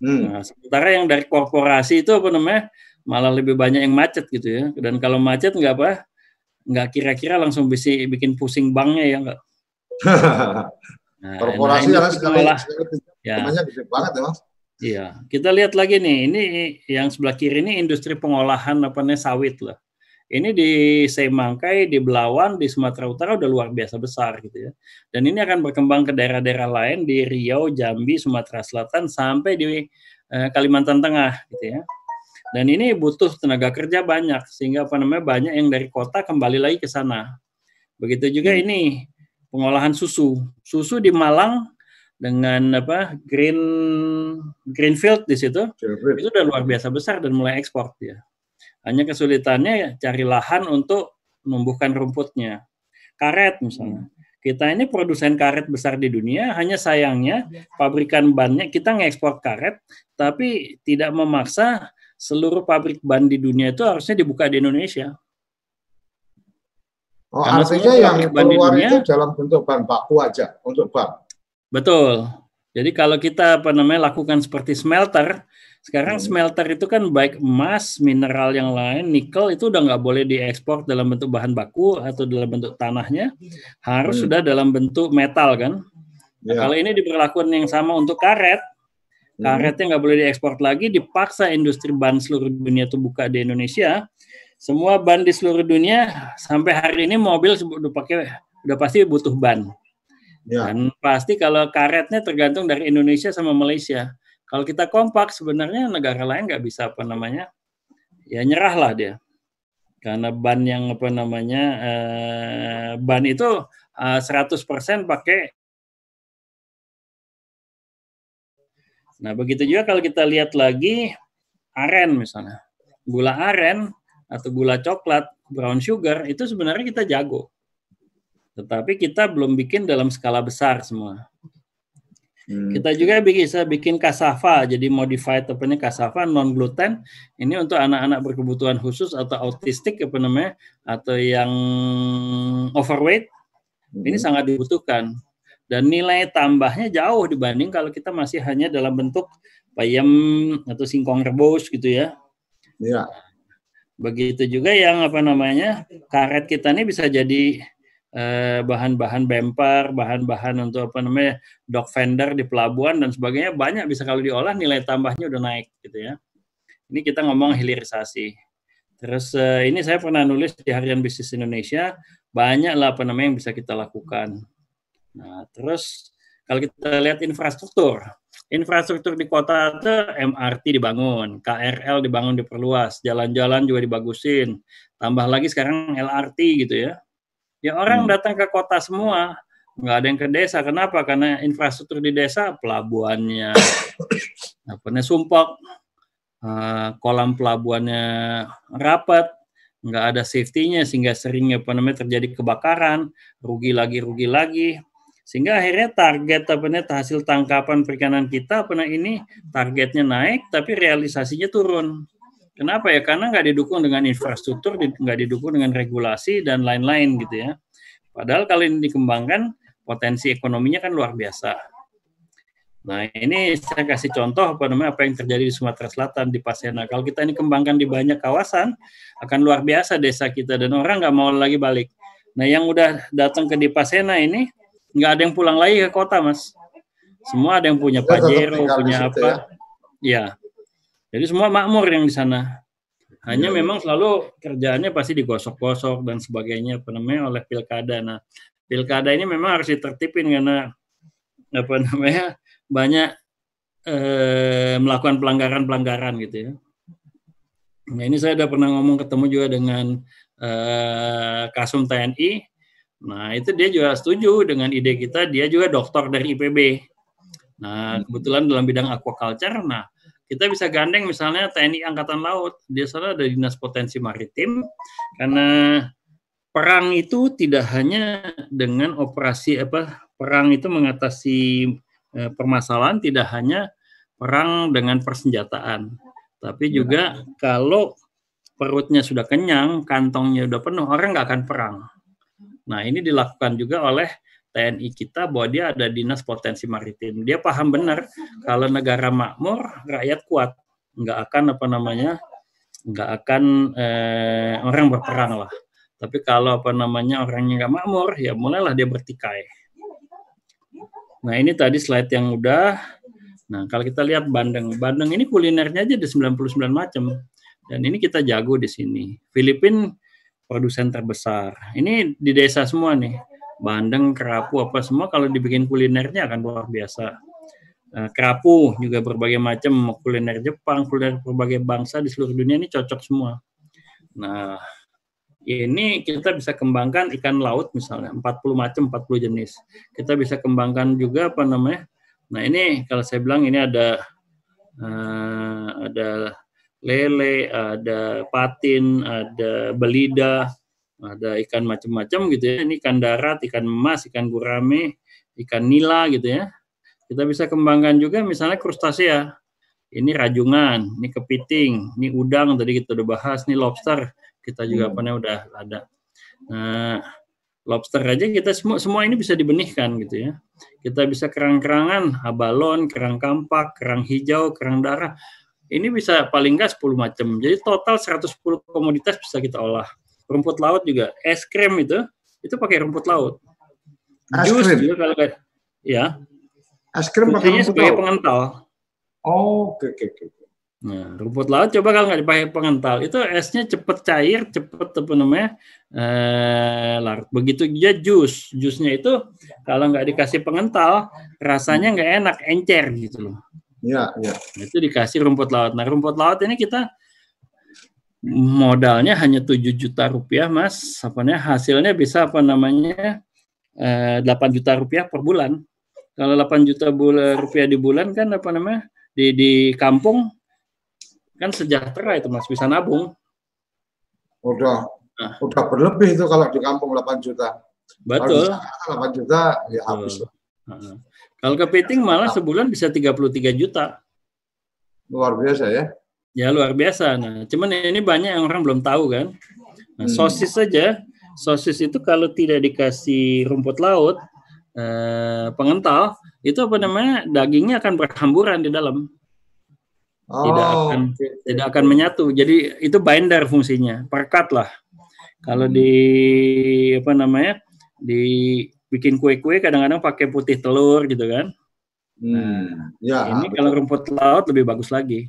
Hmm. Nah, sementara yang dari korporasi itu apa namanya malah lebih banyak yang macet gitu ya. Dan kalau macet nggak apa, nggak kira-kira langsung bisa bikin pusing banknya ya nggak. nah, korporasi nah, sekali, ya. gede banget ya mas. Iya, kita lihat lagi nih, ini yang sebelah kiri ini industri pengolahan apa namanya sawit lah. Ini di Semangkai, di Belawan, di Sumatera Utara udah luar biasa besar gitu ya. Dan ini akan berkembang ke daerah-daerah lain di Riau, Jambi, Sumatera Selatan sampai di eh, Kalimantan Tengah gitu ya. Dan ini butuh tenaga kerja banyak sehingga apa namanya banyak yang dari kota kembali lagi ke sana. Begitu juga hmm. ini pengolahan susu. Susu di Malang dengan apa green greenfield di situ itu udah luar biasa besar dan mulai ekspor dia. Hanya kesulitannya ya cari lahan untuk menumbuhkan rumputnya. Karet misalnya. Kita ini produsen karet besar di dunia, hanya sayangnya pabrikan bannya kita ngekspor karet, tapi tidak memaksa seluruh pabrik ban di dunia itu harusnya dibuka di Indonesia. Oh, Karena artinya yang keluar dunia, itu dalam bentuk bahan baku aja untuk ban. Betul. Jadi kalau kita apa namanya lakukan seperti smelter, sekarang hmm. smelter itu kan baik emas, mineral yang lain, nikel itu udah nggak boleh diekspor dalam bentuk bahan baku atau dalam bentuk tanahnya, harus hmm. sudah dalam bentuk metal kan. Nah, ya. kalau ini diberlakukan yang sama untuk karet. Karetnya nggak boleh diekspor lagi, dipaksa industri ban seluruh dunia itu buka di Indonesia. Semua ban di seluruh dunia sampai hari ini mobil udah pakai udah pasti butuh ban. Ya. Dan pasti kalau karetnya tergantung dari Indonesia sama Malaysia. Kalau kita kompak sebenarnya negara lain nggak bisa apa namanya ya nyerahlah dia karena ban yang apa namanya eh, ban itu eh, 100% pakai Nah, begitu juga kalau kita lihat lagi aren misalnya. Gula aren atau gula coklat, brown sugar itu sebenarnya kita jago. Tetapi kita belum bikin dalam skala besar semua. Hmm. Kita juga bisa bikin kasava, jadi modified apa ini kasava non gluten. Ini untuk anak-anak berkebutuhan khusus atau autistik apa namanya atau yang overweight. Hmm. Ini sangat dibutuhkan. Dan nilai tambahnya jauh dibanding kalau kita masih hanya dalam bentuk bayam atau singkong rebus gitu ya. Iya. Begitu juga yang apa namanya karet kita ini bisa jadi Eh, bahan-bahan bumper, bahan-bahan untuk apa namanya dock fender di pelabuhan dan sebagainya banyak bisa kalau diolah nilai tambahnya udah naik gitu ya. Ini kita ngomong hilirisasi. Terus eh, ini saya pernah nulis di Harian Bisnis Indonesia banyak lah apa namanya yang bisa kita lakukan. Nah terus kalau kita lihat infrastruktur, infrastruktur di kota itu MRT dibangun, KRL dibangun diperluas, jalan-jalan juga dibagusin, tambah lagi sekarang LRT gitu ya Ya orang hmm. datang ke kota semua, nggak ada yang ke desa. Kenapa? Karena infrastruktur di desa, pelabuhannya, apa namanya sumpok, uh, kolam pelabuhannya rapat, nggak ada safety-nya sehingga sering apa namanya terjadi kebakaran, rugi lagi, rugi lagi. Sehingga akhirnya target apa hasil tangkapan perikanan kita apa ini targetnya naik tapi realisasinya turun. Kenapa ya? Karena nggak didukung dengan infrastruktur, nggak didukung dengan regulasi dan lain-lain gitu ya. Padahal kalau ini dikembangkan, potensi ekonominya kan luar biasa. Nah ini saya kasih contoh apa namanya apa yang terjadi di Sumatera Selatan di Pasena. Kalau kita ini kembangkan di banyak kawasan, akan luar biasa desa kita dan orang nggak mau lagi balik. Nah yang udah datang ke di Pasena ini nggak ada yang pulang lagi ke kota mas. Semua ada yang punya pajero, punya apa. Ya. ya jadi semua makmur yang di sana. Hanya ya. memang selalu kerjaannya pasti digosok-gosok dan sebagainya apa namanya oleh pilkada. Nah, pilkada ini memang harus ditertipin karena apa namanya banyak eh, melakukan pelanggaran-pelanggaran gitu ya. Nah ini saya sudah pernah ngomong ketemu juga dengan eh, Kasum TNI. Nah itu dia juga setuju dengan ide kita. Dia juga dokter dari IPB. Nah kebetulan dalam bidang aquaculture. Nah kita bisa gandeng misalnya TNI Angkatan Laut, di sana ada dinas potensi maritim, karena perang itu tidak hanya dengan operasi apa perang itu mengatasi eh, permasalahan tidak hanya perang dengan persenjataan, tapi juga kalau perutnya sudah kenyang, kantongnya sudah penuh, orang nggak akan perang. Nah ini dilakukan juga oleh TNI kita bahwa dia ada dinas potensi maritim. Dia paham benar kalau negara makmur rakyat kuat, nggak akan apa namanya, nggak akan eh, orang berperang lah. Tapi kalau apa namanya orangnya nggak makmur, ya mulailah dia bertikai. Nah ini tadi slide yang udah. Nah kalau kita lihat Bandeng, Bandeng ini kulinernya aja ada 99 macam. Dan ini kita jago di sini. Filipin produsen terbesar. Ini di desa semua nih bandeng, kerapu apa semua kalau dibikin kulinernya akan luar biasa. Uh, kerapu juga berbagai macam kuliner Jepang, kuliner berbagai bangsa di seluruh dunia ini cocok semua. Nah, ini kita bisa kembangkan ikan laut misalnya 40 macam 40 jenis. Kita bisa kembangkan juga apa namanya? Nah ini kalau saya bilang ini ada uh, ada lele, ada patin, ada belida, ada ikan macam-macam gitu ya. Ini ikan darat, ikan emas, ikan gurame, ikan nila gitu ya. Kita bisa kembangkan juga misalnya krustasea. Ini rajungan, ini kepiting, ini udang tadi kita udah bahas, ini lobster kita juga hmm. udah ada. Nah, lobster aja kita semua semua ini bisa dibenihkan gitu ya. Kita bisa kerang-kerangan, abalon, kerang kampak, kerang hijau, kerang darah. Ini bisa paling nggak 10 macam. Jadi total 110 komoditas bisa kita olah. Rumput laut juga, es krim itu itu pakai rumput laut. Es Jus krim. juga kalau ya. Es krim pakai rumput sebagai laut. pengental. Oh, oke okay, oke okay, oke. Nah, rumput laut coba kalau nggak dipakai pengental, itu esnya cepet cair, cepet apa namanya eh, larut. Begitu dia jus, jusnya itu kalau nggak dikasih pengental, rasanya nggak enak, encer gitu loh. Iya, iya. Itu dikasih rumput laut. Nah, rumput laut ini kita modalnya hanya 7 juta rupiah, Mas. Apa namanya? Hasilnya bisa apa namanya? Eh, 8 juta rupiah per bulan. Kalau 8 juta bulan rupiah di bulan kan apa namanya? Di di kampung kan sejahtera itu Mas bisa nabung. Udah nah. udah berlebih itu kalau di kampung 8 juta. Betul. Kalau 8 juta ya habis. Kalau kepiting malah sebulan bisa 33 juta. Luar biasa ya. Ya luar biasa. Nah, cuman ini banyak yang orang belum tahu kan. Nah, hmm. sosis saja, sosis itu kalau tidak dikasih rumput laut, eh, pengental itu apa namanya dagingnya akan berhamburan di dalam oh. tidak akan tidak akan menyatu jadi itu binder fungsinya perekat lah kalau di apa namanya di bikin kue-kue kadang-kadang pakai putih telur gitu kan hmm. nah, ya ini betul. kalau rumput laut lebih bagus lagi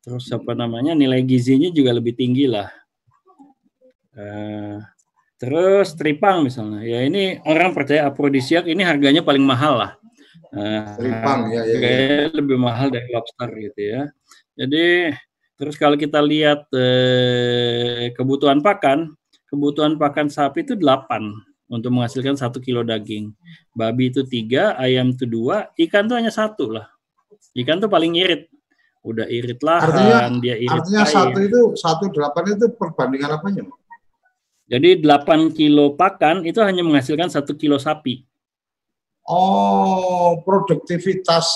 terus apa namanya nilai gizinya juga lebih tinggi lah uh, Terus tripang misalnya, ya ini orang percaya afrodisiak ini harganya paling mahal lah. Uh, tripang ya, ya, ya. lebih mahal dari lobster gitu ya. Jadi terus kalau kita lihat eh, kebutuhan pakan, kebutuhan pakan sapi itu 8 untuk menghasilkan satu kilo daging. Babi itu tiga, ayam itu dua, ikan itu hanya satu lah. Ikan tuh paling irit. Udah irit lah, dia irit Artinya satu itu satu delapan itu perbandingan apanya? Jadi 8 kilo pakan itu hanya menghasilkan satu kilo sapi. Oh, produktivitas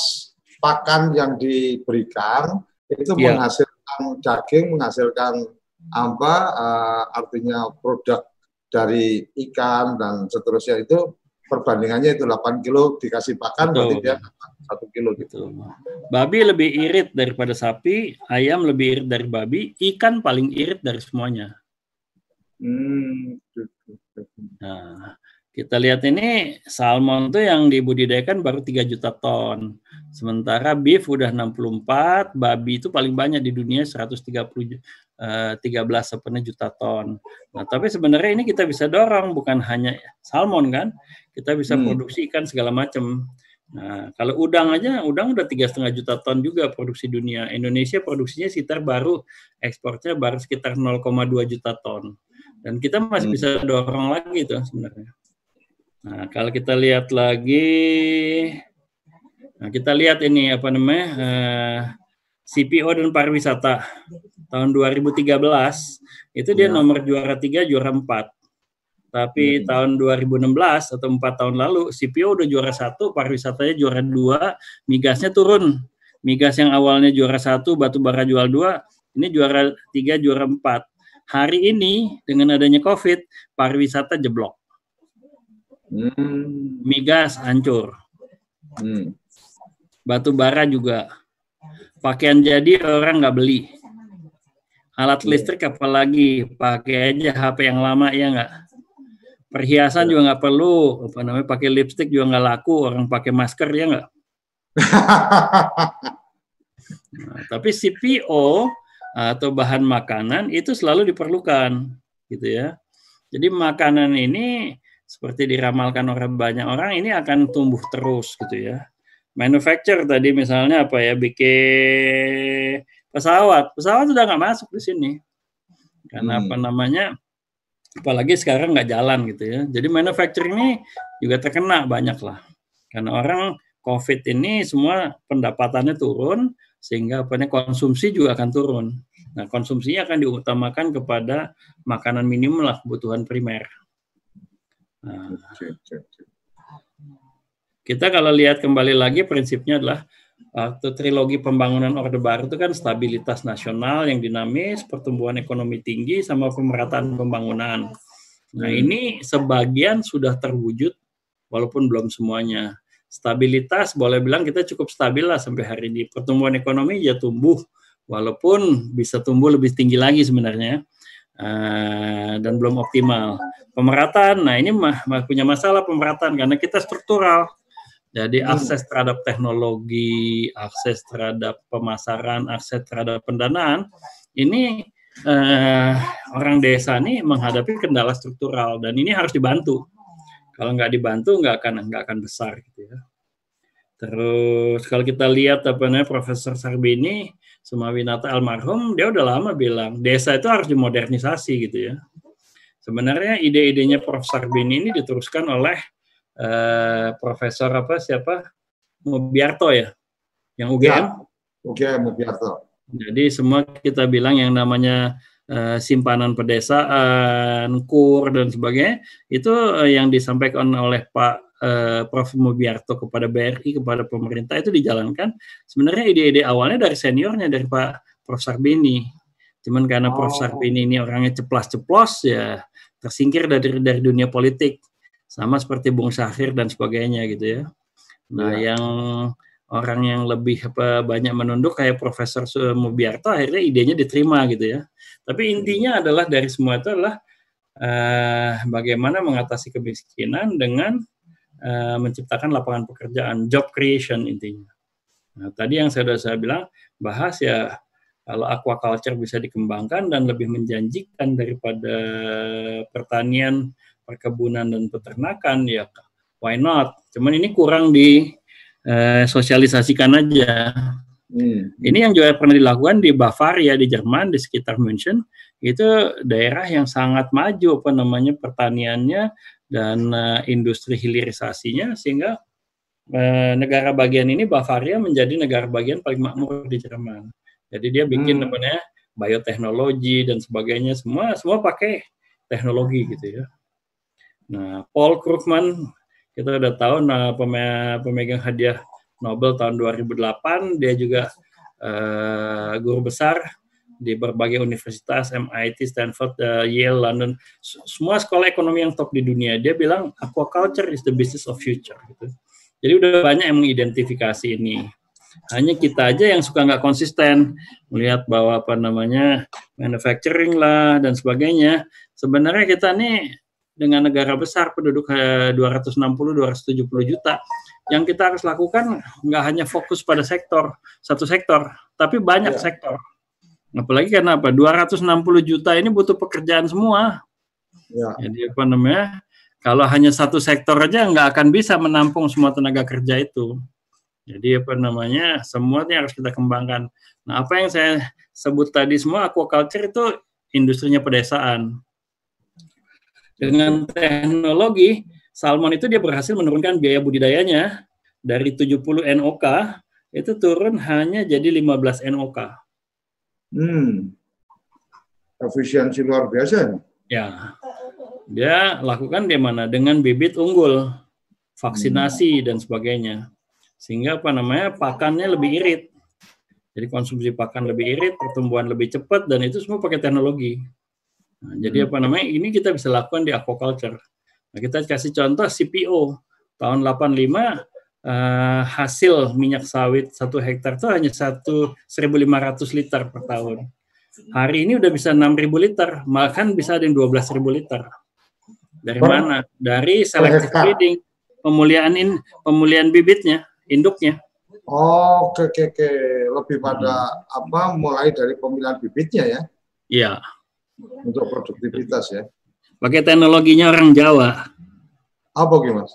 pakan yang diberikan itu ya. menghasilkan daging, menghasilkan apa? Uh, artinya produk dari ikan dan seterusnya itu perbandingannya itu 8 kilo dikasih pakan Betul. berarti dia satu kilo gitu. Babi lebih irit daripada sapi, ayam lebih irit dari babi, ikan paling irit dari semuanya. Hmm. Nah, kita lihat ini salmon tuh yang dibudidayakan baru 3 juta ton. Sementara beef udah 64, babi itu paling banyak di dunia 130 eh, 13 sepenuhnya juta ton. Nah, tapi sebenarnya ini kita bisa dorong bukan hanya salmon kan, kita bisa hmm. produksi ikan segala macam. Nah, kalau udang aja, udang udah tiga setengah juta ton juga produksi dunia. Indonesia produksinya sekitar baru ekspornya baru sekitar 0,2 juta ton. Dan kita masih hmm. bisa dorong lagi tuh sebenarnya. Nah, kalau kita lihat lagi, nah kita lihat ini apa namanya uh, eh, CPO dan pariwisata tahun 2013 itu dia ya. nomor juara tiga, juara empat. Tapi hmm. tahun 2016 atau empat tahun lalu CPO udah juara satu, pariwisatanya juara dua, migasnya turun. Migas yang awalnya juara satu, batu bara jual dua, ini juara tiga, juara empat hari ini dengan adanya COVID, pariwisata jeblok. Hmm. Migas hancur. Hmm. Batu bara juga. Pakaian jadi orang nggak beli. Alat iya. listrik apalagi pakai aja HP yang lama ya nggak. Perhiasan juga nggak perlu. Apa namanya pakai lipstick juga nggak laku. Orang pakai masker ya nggak. nah, tapi CPO atau bahan makanan itu selalu diperlukan gitu ya. Jadi makanan ini seperti diramalkan orang banyak orang ini akan tumbuh terus gitu ya. Manufacture tadi misalnya apa ya bikin pesawat, pesawat sudah nggak masuk di sini karena hmm. apa namanya apalagi sekarang nggak jalan gitu ya. Jadi manufacturing ini juga terkena banyak lah karena orang COVID ini semua pendapatannya turun sehingga konsumsi juga akan turun. Nah, konsumsinya akan diutamakan kepada makanan minimum lah kebutuhan primer. Nah, kita kalau lihat kembali lagi prinsipnya adalah waktu trilogi pembangunan Orde Baru itu kan stabilitas nasional yang dinamis, pertumbuhan ekonomi tinggi, sama pemerataan pembangunan. Nah hmm. ini sebagian sudah terwujud, walaupun belum semuanya. Stabilitas boleh bilang kita cukup stabil lah sampai hari ini. Pertumbuhan ekonomi ya tumbuh, walaupun bisa tumbuh lebih tinggi lagi sebenarnya, uh, dan belum optimal. Pemerataan, nah ini mah, mah punya masalah pemerataan karena kita struktural jadi hmm. akses terhadap teknologi, akses terhadap pemasaran, akses terhadap pendanaan, ini eh, orang desa ini menghadapi kendala struktural dan ini harus dibantu. Kalau nggak dibantu nggak akan nggak akan besar gitu ya. Terus kalau kita lihat apa namanya Profesor Sarbini Sumawinata almarhum dia udah lama bilang desa itu harus dimodernisasi gitu ya. Sebenarnya ide-idenya Prof Sarbini ini diteruskan oleh eh, Profesor apa siapa Mubiarto ya, yang UGM. Ya, UGM Mubiarto. Jadi semua kita bilang yang namanya uh, simpanan pedesaan, kur dan sebagainya itu uh, yang disampaikan oleh Pak uh, Prof Mubiarto kepada BRI kepada pemerintah itu dijalankan. Sebenarnya ide-ide awalnya dari seniornya dari Pak Prof Sarbini. Cuman karena oh. Prof Sarbini ini orangnya ceplas-ceplos ya tersingkir dari dari dunia politik sama seperti Bung Syahir dan sebagainya gitu ya. Nah, ya. yang orang yang lebih apa, banyak menunduk kayak Profesor Mubiarto akhirnya idenya diterima gitu ya. Tapi intinya adalah dari semua itu adalah uh, bagaimana mengatasi kemiskinan dengan uh, menciptakan lapangan pekerjaan, job creation intinya. Nah, tadi yang saya sudah saya bilang bahas ya kalau aquaculture bisa dikembangkan dan lebih menjanjikan daripada pertanian perkebunan dan peternakan ya why not? Cuman ini kurang di eh, sosialisasikan aja. Hmm. ini yang juga pernah dilakukan di Bavaria di Jerman di sekitar München. Itu daerah yang sangat maju apa namanya pertaniannya dan uh, industri hilirisasinya sehingga uh, negara bagian ini Bavaria menjadi negara bagian paling makmur di Jerman. Jadi dia bikin hmm. namanya bioteknologi dan sebagainya. Semua semua pakai teknologi gitu ya Nah, Paul Krugman kita udah tahu nah pemegang hadiah Nobel tahun 2008, dia juga uh, guru besar di berbagai universitas MIT, Stanford, uh, Yale, London, semua sekolah ekonomi yang top di dunia. Dia bilang aquaculture is the business of future gitu. Jadi udah banyak yang mengidentifikasi ini. Hanya kita aja yang suka nggak konsisten melihat bahwa apa namanya manufacturing lah dan sebagainya. Sebenarnya kita nih dengan negara besar penduduk 260-270 eh, juta. Yang kita harus lakukan nggak hanya fokus pada sektor satu sektor, tapi banyak ya. sektor. Apalagi karena apa? 260 juta ini butuh pekerjaan semua. Ya. Jadi apa namanya? Kalau hanya satu sektor aja nggak akan bisa menampung semua tenaga kerja itu. Jadi apa namanya? Semuanya harus kita kembangkan. Nah, apa yang saya sebut tadi semua aquaculture itu industrinya pedesaan dengan teknologi salmon itu dia berhasil menurunkan biaya budidayanya dari 70 NOK itu turun hanya jadi 15 NOK. Hmm. Efisiensi luar biasa. Ya. Dia lakukan di mana? Dengan bibit unggul, vaksinasi hmm. dan sebagainya. Sehingga apa namanya? pakannya lebih irit. Jadi konsumsi pakan lebih irit, pertumbuhan lebih cepat dan itu semua pakai teknologi. Nah, jadi hmm. apa namanya? Ini kita bisa lakukan di aquaculture. Nah, kita kasih contoh CPO tahun 85 uh, eh, hasil minyak sawit satu hektar itu hanya satu 1.500 liter per tahun. Hari ini udah bisa 6.000 liter, bahkan bisa ada yang 12.000 liter. Dari per, mana? Dari selective breeding, pemulihan in, pemulihan bibitnya, induknya. Oh, oke oke oke, lebih pada hmm. apa? Mulai dari pemilihan bibitnya ya? Iya untuk produktivitas ya. Pakai teknologinya orang Jawa. Apa gimana?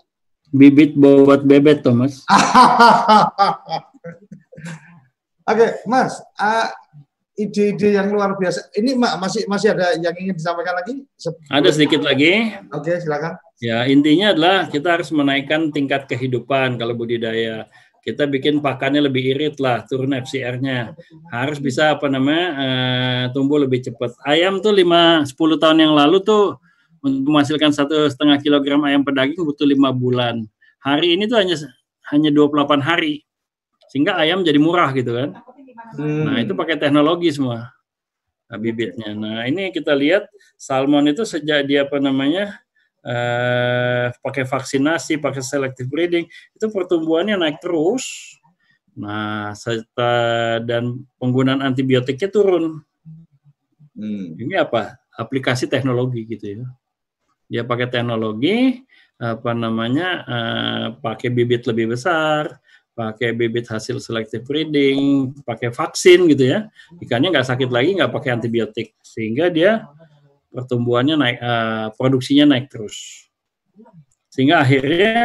Bibit bobot bebet, Thomas. Oke, Mas. Uh, ide-ide yang luar biasa. Ini masih masih ada yang ingin disampaikan lagi? Ada sedikit lagi. Oke, silakan. Ya, intinya adalah kita harus menaikkan tingkat kehidupan kalau budidaya. Kita bikin pakannya lebih irit lah, turun FCR-nya. Harus bisa apa namanya uh, tumbuh lebih cepat. Ayam tuh 5 10 tahun yang lalu tuh untuk menghasilkan satu setengah kilogram ayam pedaging butuh lima bulan. Hari ini tuh hanya hanya 28 hari. Sehingga ayam jadi murah gitu kan. Hmm. Nah, itu pakai teknologi semua bibitnya. Nah, ini kita lihat salmon itu sejak dia apa namanya eh, pakai vaksinasi, pakai selective breeding, itu pertumbuhannya naik terus. Nah, serta dan penggunaan antibiotiknya turun. Hmm. Ini apa? Aplikasi teknologi gitu ya. Dia pakai teknologi apa namanya? Eh, pakai bibit lebih besar, pakai bibit hasil selective breeding, pakai vaksin gitu ya. Ikannya nggak sakit lagi, nggak pakai antibiotik, sehingga dia pertumbuhannya naik, uh, produksinya naik terus. Sehingga akhirnya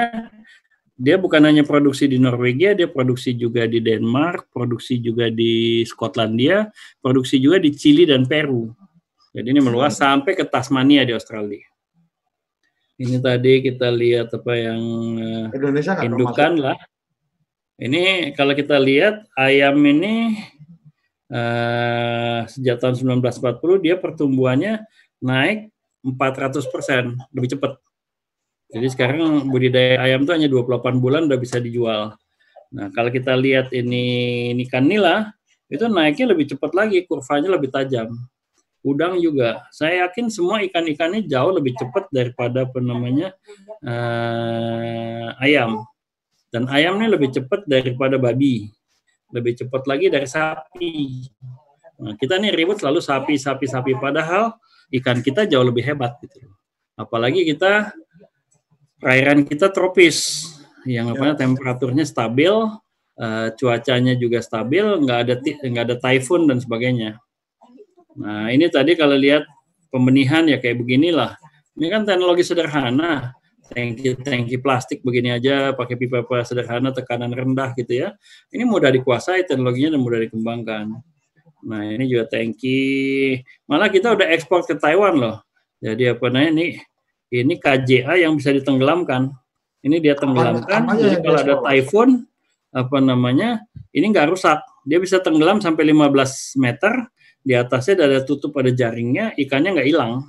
dia bukan hanya produksi di Norwegia, dia produksi juga di Denmark, produksi juga di Skotlandia, produksi juga di Chili dan Peru. Jadi ini meluas sampai ke Tasmania di Australia. Ini tadi kita lihat apa yang uh, Indonesia indukan lah. Ini kalau kita lihat ayam ini uh, sejak tahun 1940 dia pertumbuhannya naik 400 persen lebih cepat. Jadi sekarang budidaya ayam itu hanya 28 bulan udah bisa dijual. Nah kalau kita lihat ini ini kanila itu naiknya lebih cepat lagi, kurvanya lebih tajam. Udang juga, saya yakin semua ikan-ikannya jauh lebih cepat daripada apa namanya uh, ayam. Dan ayam ini lebih cepat daripada babi, lebih cepat lagi dari sapi. Nah, kita nih ribut selalu sapi, sapi, sapi. Padahal ikan kita jauh lebih hebat gitu. Apalagi kita perairan kita tropis yang apa ya. temperaturnya stabil, uh, cuacanya juga stabil, nggak ada nggak ada typhoon dan sebagainya. Nah ini tadi kalau lihat pembenihan ya kayak beginilah. Ini kan teknologi sederhana, tangki tangki plastik begini aja, pakai pipa pipa sederhana, tekanan rendah gitu ya. Ini mudah dikuasai teknologinya dan mudah dikembangkan. Nah ini juga tangki. Malah kita udah ekspor ke Taiwan loh. Jadi apa namanya ini ini KJA yang bisa ditenggelamkan. Ini dia tenggelamkan. Jadi kalau ada typhoon apa namanya ini nggak rusak. Dia bisa tenggelam sampai 15 meter. Di atasnya ada tutup pada jaringnya, ikannya nggak hilang.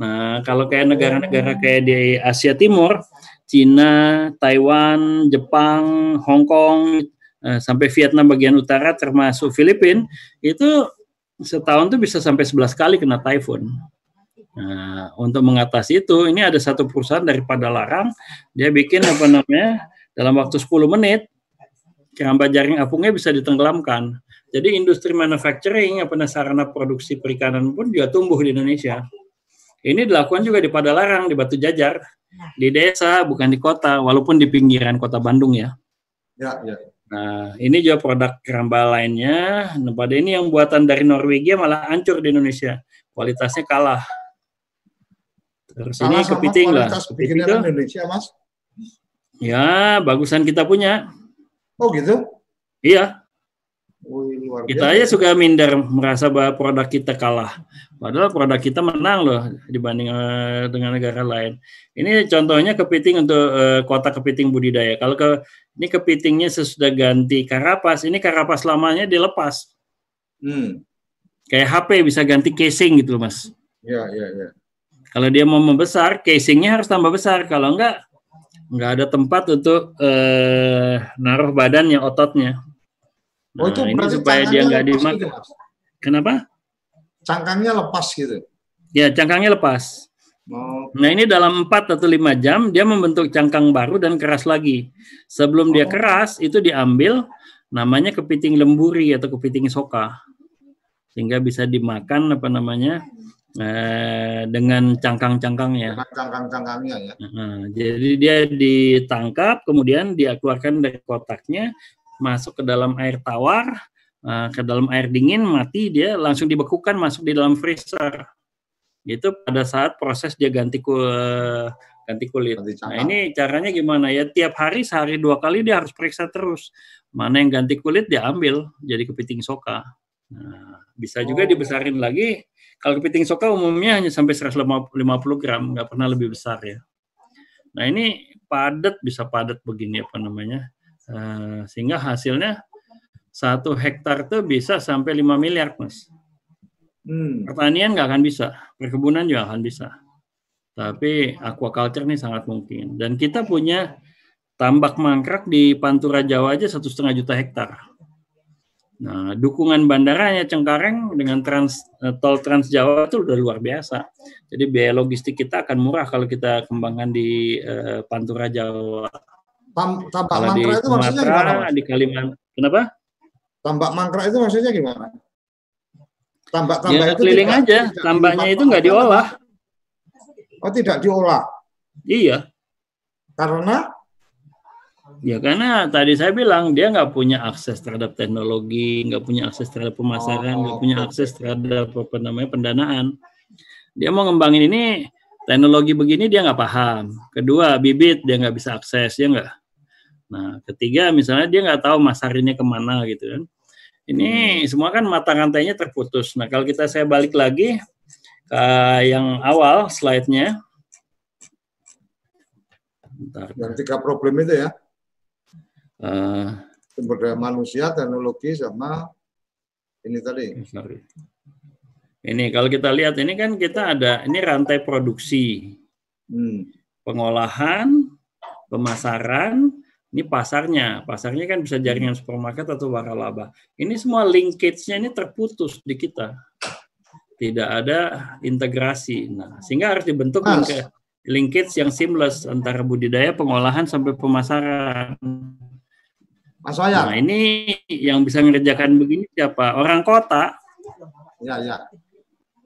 Nah kalau kayak negara-negara kayak di Asia Timur, Cina, Taiwan, Jepang, Hong Kong, sampai Vietnam bagian utara termasuk Filipina itu setahun tuh bisa sampai 11 kali kena typhoon. Nah, untuk mengatasi itu, ini ada satu perusahaan daripada larang, dia bikin apa namanya, dalam waktu 10 menit, keramba jaring apungnya bisa ditenggelamkan. Jadi industri manufacturing, apa sarana produksi perikanan pun juga tumbuh di Indonesia. Ini dilakukan juga di Padalarang, di Batu Jajar, di desa, bukan di kota, walaupun di pinggiran kota Bandung ya. Ya, ya. Nah, ini juga produk keramba lainnya. Nah, pada ini yang buatan dari Norwegia malah hancur di Indonesia. Kualitasnya kalah. Terus Salah ini kepiting lah. Kepiting itu, Indonesia, Mas? Ya, bagusan kita punya. Oh, gitu? Iya. Kita aja suka minder merasa bahwa produk kita kalah. Padahal produk kita menang loh dibanding uh, dengan negara lain. Ini contohnya kepiting untuk uh, kota kepiting budidaya. Kalau ke ini kepitingnya sesudah ganti karapas, ini karapas lamanya dilepas. Hmm. Kayak HP bisa ganti casing gitu loh, Mas. Iya, iya, iya. Kalau dia mau membesar, casingnya harus tambah besar. Kalau enggak, enggak ada tempat untuk eh, naruh badannya, ototnya. Nah, oh, itu ini supaya dia enggak dimakan. Gitu, Kenapa? Cangkangnya lepas gitu. Ya, cangkangnya lepas. Oh. Nah ini dalam 4 atau 5 jam dia membentuk cangkang baru dan keras lagi. Sebelum oh. dia keras itu diambil namanya kepiting lemburi atau kepiting soka. Sehingga bisa dimakan apa namanya eh, dengan cangkang-cangkangnya. Cangkang-cangkangnya ya. Nah, jadi dia ditangkap kemudian dia keluarkan dari kotaknya masuk ke dalam air tawar, eh, ke dalam air dingin mati dia langsung dibekukan masuk di dalam freezer itu pada saat proses dia ganti ku, ganti kulit. nah ini caranya gimana ya? Tiap hari sehari dua kali dia harus periksa terus. Mana yang ganti kulit dia ambil jadi kepiting soka. Nah, bisa juga oh. dibesarin lagi. Kalau kepiting soka umumnya hanya sampai 150 gram, nggak pernah lebih besar ya. Nah ini padat bisa padat begini apa namanya, uh, sehingga hasilnya satu hektar tuh bisa sampai 5 miliar mas. Hmm. Pertanian nggak akan bisa, perkebunan juga akan bisa. Tapi aquaculture ini sangat mungkin. Dan kita punya tambak mangkrak di Pantura Jawa aja satu setengah juta hektar. Nah, dukungan bandaranya Cengkareng dengan trans, eh, tol Trans Jawa itu udah luar biasa. Jadi biaya logistik kita akan murah kalau kita kembangkan di uh, Pantura Jawa. Tam, tambak kalau mangkrak itu maksudnya gimana? Di Kalimantan. Kenapa? Tambak mangkrak itu maksudnya gimana? Tambak-tambak ya, itu keliling tidak, aja. Tidak Tambaknya itu nggak diolah. Oh, tidak diolah. Iya. Karena Ya karena tadi saya bilang dia nggak punya akses terhadap teknologi, nggak punya akses terhadap pemasaran, nggak oh, punya akses terhadap apa namanya pendanaan. Dia mau ngembangin ini teknologi begini dia nggak paham. Kedua bibit dia nggak bisa akses, ya nggak. Nah ketiga misalnya dia nggak tahu masarinnya ke mana gitu kan. Ini hmm. semua kan mata rantainya terputus. Nah kalau kita saya balik lagi ke yang awal slide-nya. Yang tiga problem itu ya uh, sumber daya manusia, teknologi sama ini tadi. Sorry. Ini kalau kita lihat ini kan kita ada ini rantai produksi, hmm. pengolahan, pemasaran, ini pasarnya. Pasarnya kan bisa jaringan supermarket atau waralaba. Ini semua linkage-nya ini terputus di kita. Tidak ada integrasi. Nah, sehingga harus dibentuk linkage yang seamless antara budidaya, pengolahan sampai pemasaran. Mas Wayan. Nah ini yang bisa mengerjakan begini siapa? Orang kota. Ya, ya.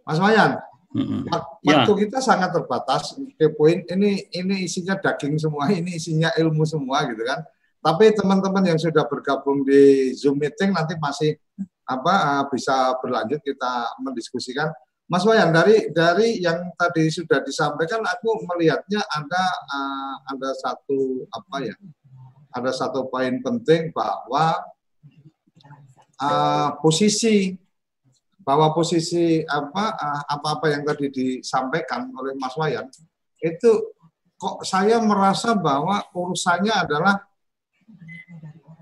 Mas Wayan, mm-hmm. waktu ya. kita sangat terbatas. Ke poin ini ini isinya daging semua, ini isinya ilmu semua gitu kan. Tapi teman-teman yang sudah bergabung di Zoom meeting nanti masih apa eh, bisa berlanjut kita mendiskusikan. Mas Wayan dari dari yang tadi sudah disampaikan aku melihatnya ada uh, ada satu apa ya ada satu poin penting bahwa uh, posisi bahwa posisi apa uh, apa-apa yang tadi disampaikan oleh Mas Wayan itu kok saya merasa bahwa urusannya adalah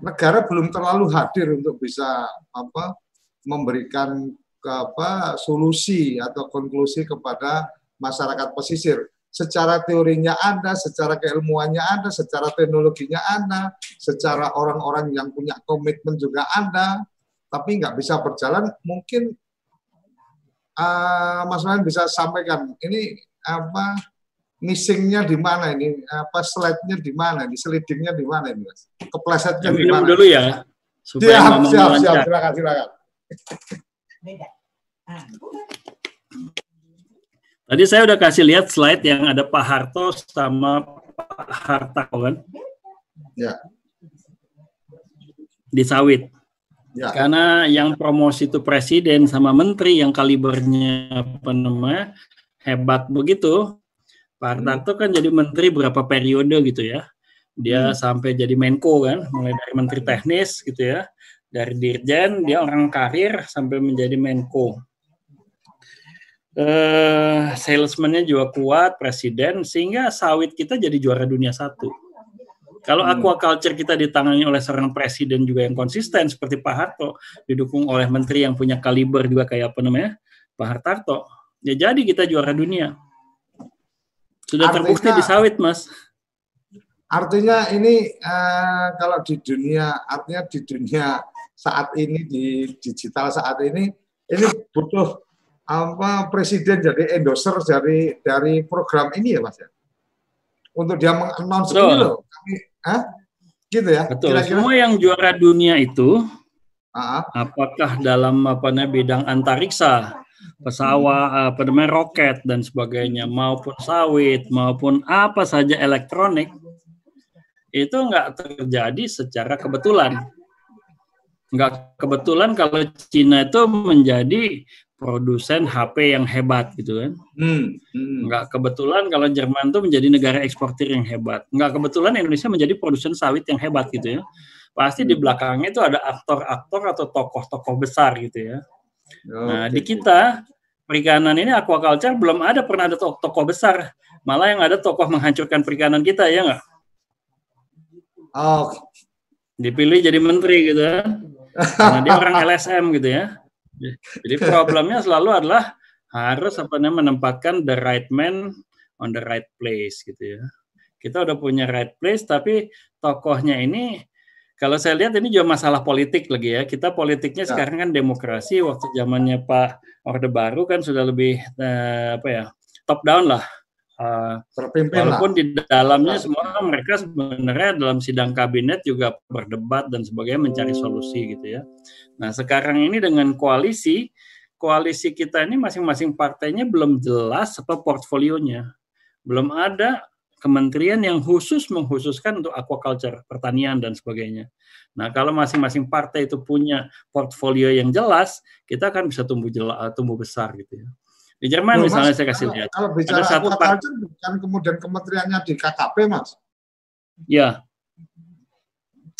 negara belum terlalu hadir untuk bisa apa memberikan apa solusi atau konklusi kepada masyarakat pesisir secara teorinya ada, secara keilmuannya ada, secara teknologinya ada, secara orang-orang yang punya komitmen juga ada, tapi nggak bisa berjalan. Mungkin uh, Mas Main bisa sampaikan ini apa missingnya di mana ini, apa slide-nya di mana, ini selidingnya di mana ini, Mas? Keplesetnya di mana? dulu ya. Supaya siap, siap, siap, silakan, silakan. Ah. Tadi saya udah kasih lihat slide yang ada Pak Harto sama Pak Harta kan? Ya. Di sawit. Ya. Karena yang promosi itu presiden sama menteri yang kalibernya apa namanya hebat begitu. Pak hmm. Hartarto kan jadi menteri berapa periode gitu ya. Dia hmm. sampai jadi Menko kan, mulai dari menteri teknis gitu ya. Dari dirjen dia orang karir sampai menjadi Menko uh, salesman-nya juga kuat, presiden, sehingga sawit kita jadi juara dunia satu. Kalau hmm. aquaculture kita ditangani oleh seorang presiden juga yang konsisten seperti Pak Harto, didukung oleh menteri yang punya kaliber juga kayak apa namanya Pak Hartarto, ya jadi kita juara dunia. Sudah artinya, terbukti di sawit, Mas. Artinya ini uh, kalau di dunia, artinya di dunia saat ini di digital saat ini, ini butuh apa presiden jadi endorser dari dari program ini ya mas ya untuk dia mengannounce ini loh kami ah gitu ya betul Kira -kira. semua yang juara dunia itu uh-huh. apakah dalam apa namanya bidang antariksa pesawat hmm. apa namanya roket dan sebagainya maupun sawit maupun apa saja elektronik itu nggak terjadi secara kebetulan nggak kebetulan kalau Cina itu menjadi produsen HP yang hebat gitu kan. Hmm, hmm. Nggak kebetulan kalau Jerman tuh menjadi negara eksportir yang hebat. Nggak kebetulan Indonesia menjadi produsen sawit yang hebat gitu ya. Pasti hmm. di belakangnya itu ada aktor-aktor atau tokoh-tokoh besar gitu ya. Oh, nah, di kita perikanan ini aquaculture belum ada pernah ada tokoh, tokoh besar. Malah yang ada tokoh menghancurkan perikanan kita ya nggak? Oh. Dipilih jadi menteri gitu ya. Karena dia orang LSM gitu ya. Jadi problemnya selalu adalah harus apa namanya menempatkan the right man on the right place gitu ya. Kita udah punya right place tapi tokohnya ini kalau saya lihat ini juga masalah politik lagi ya. Kita politiknya ya. sekarang kan demokrasi. Waktu zamannya Pak Orde Baru kan sudah lebih uh, apa ya top down lah. Uh, walaupun lah. di dalamnya semua mereka sebenarnya dalam sidang kabinet juga berdebat dan sebagainya mencari solusi gitu ya. Nah sekarang ini dengan koalisi, koalisi kita ini masing-masing partainya belum jelas apa portfolionya, belum ada kementerian yang khusus mengkhususkan untuk aquaculture, pertanian dan sebagainya. Nah, kalau masing-masing partai itu punya portfolio yang jelas, kita akan bisa tumbuh jelas, tumbuh besar gitu ya. Di Jerman Loh, misalnya mas, saya kasih lihat. Kalau bicara ada satu aquaculture bukan kemudian kementeriannya di KKP, Mas. Ya.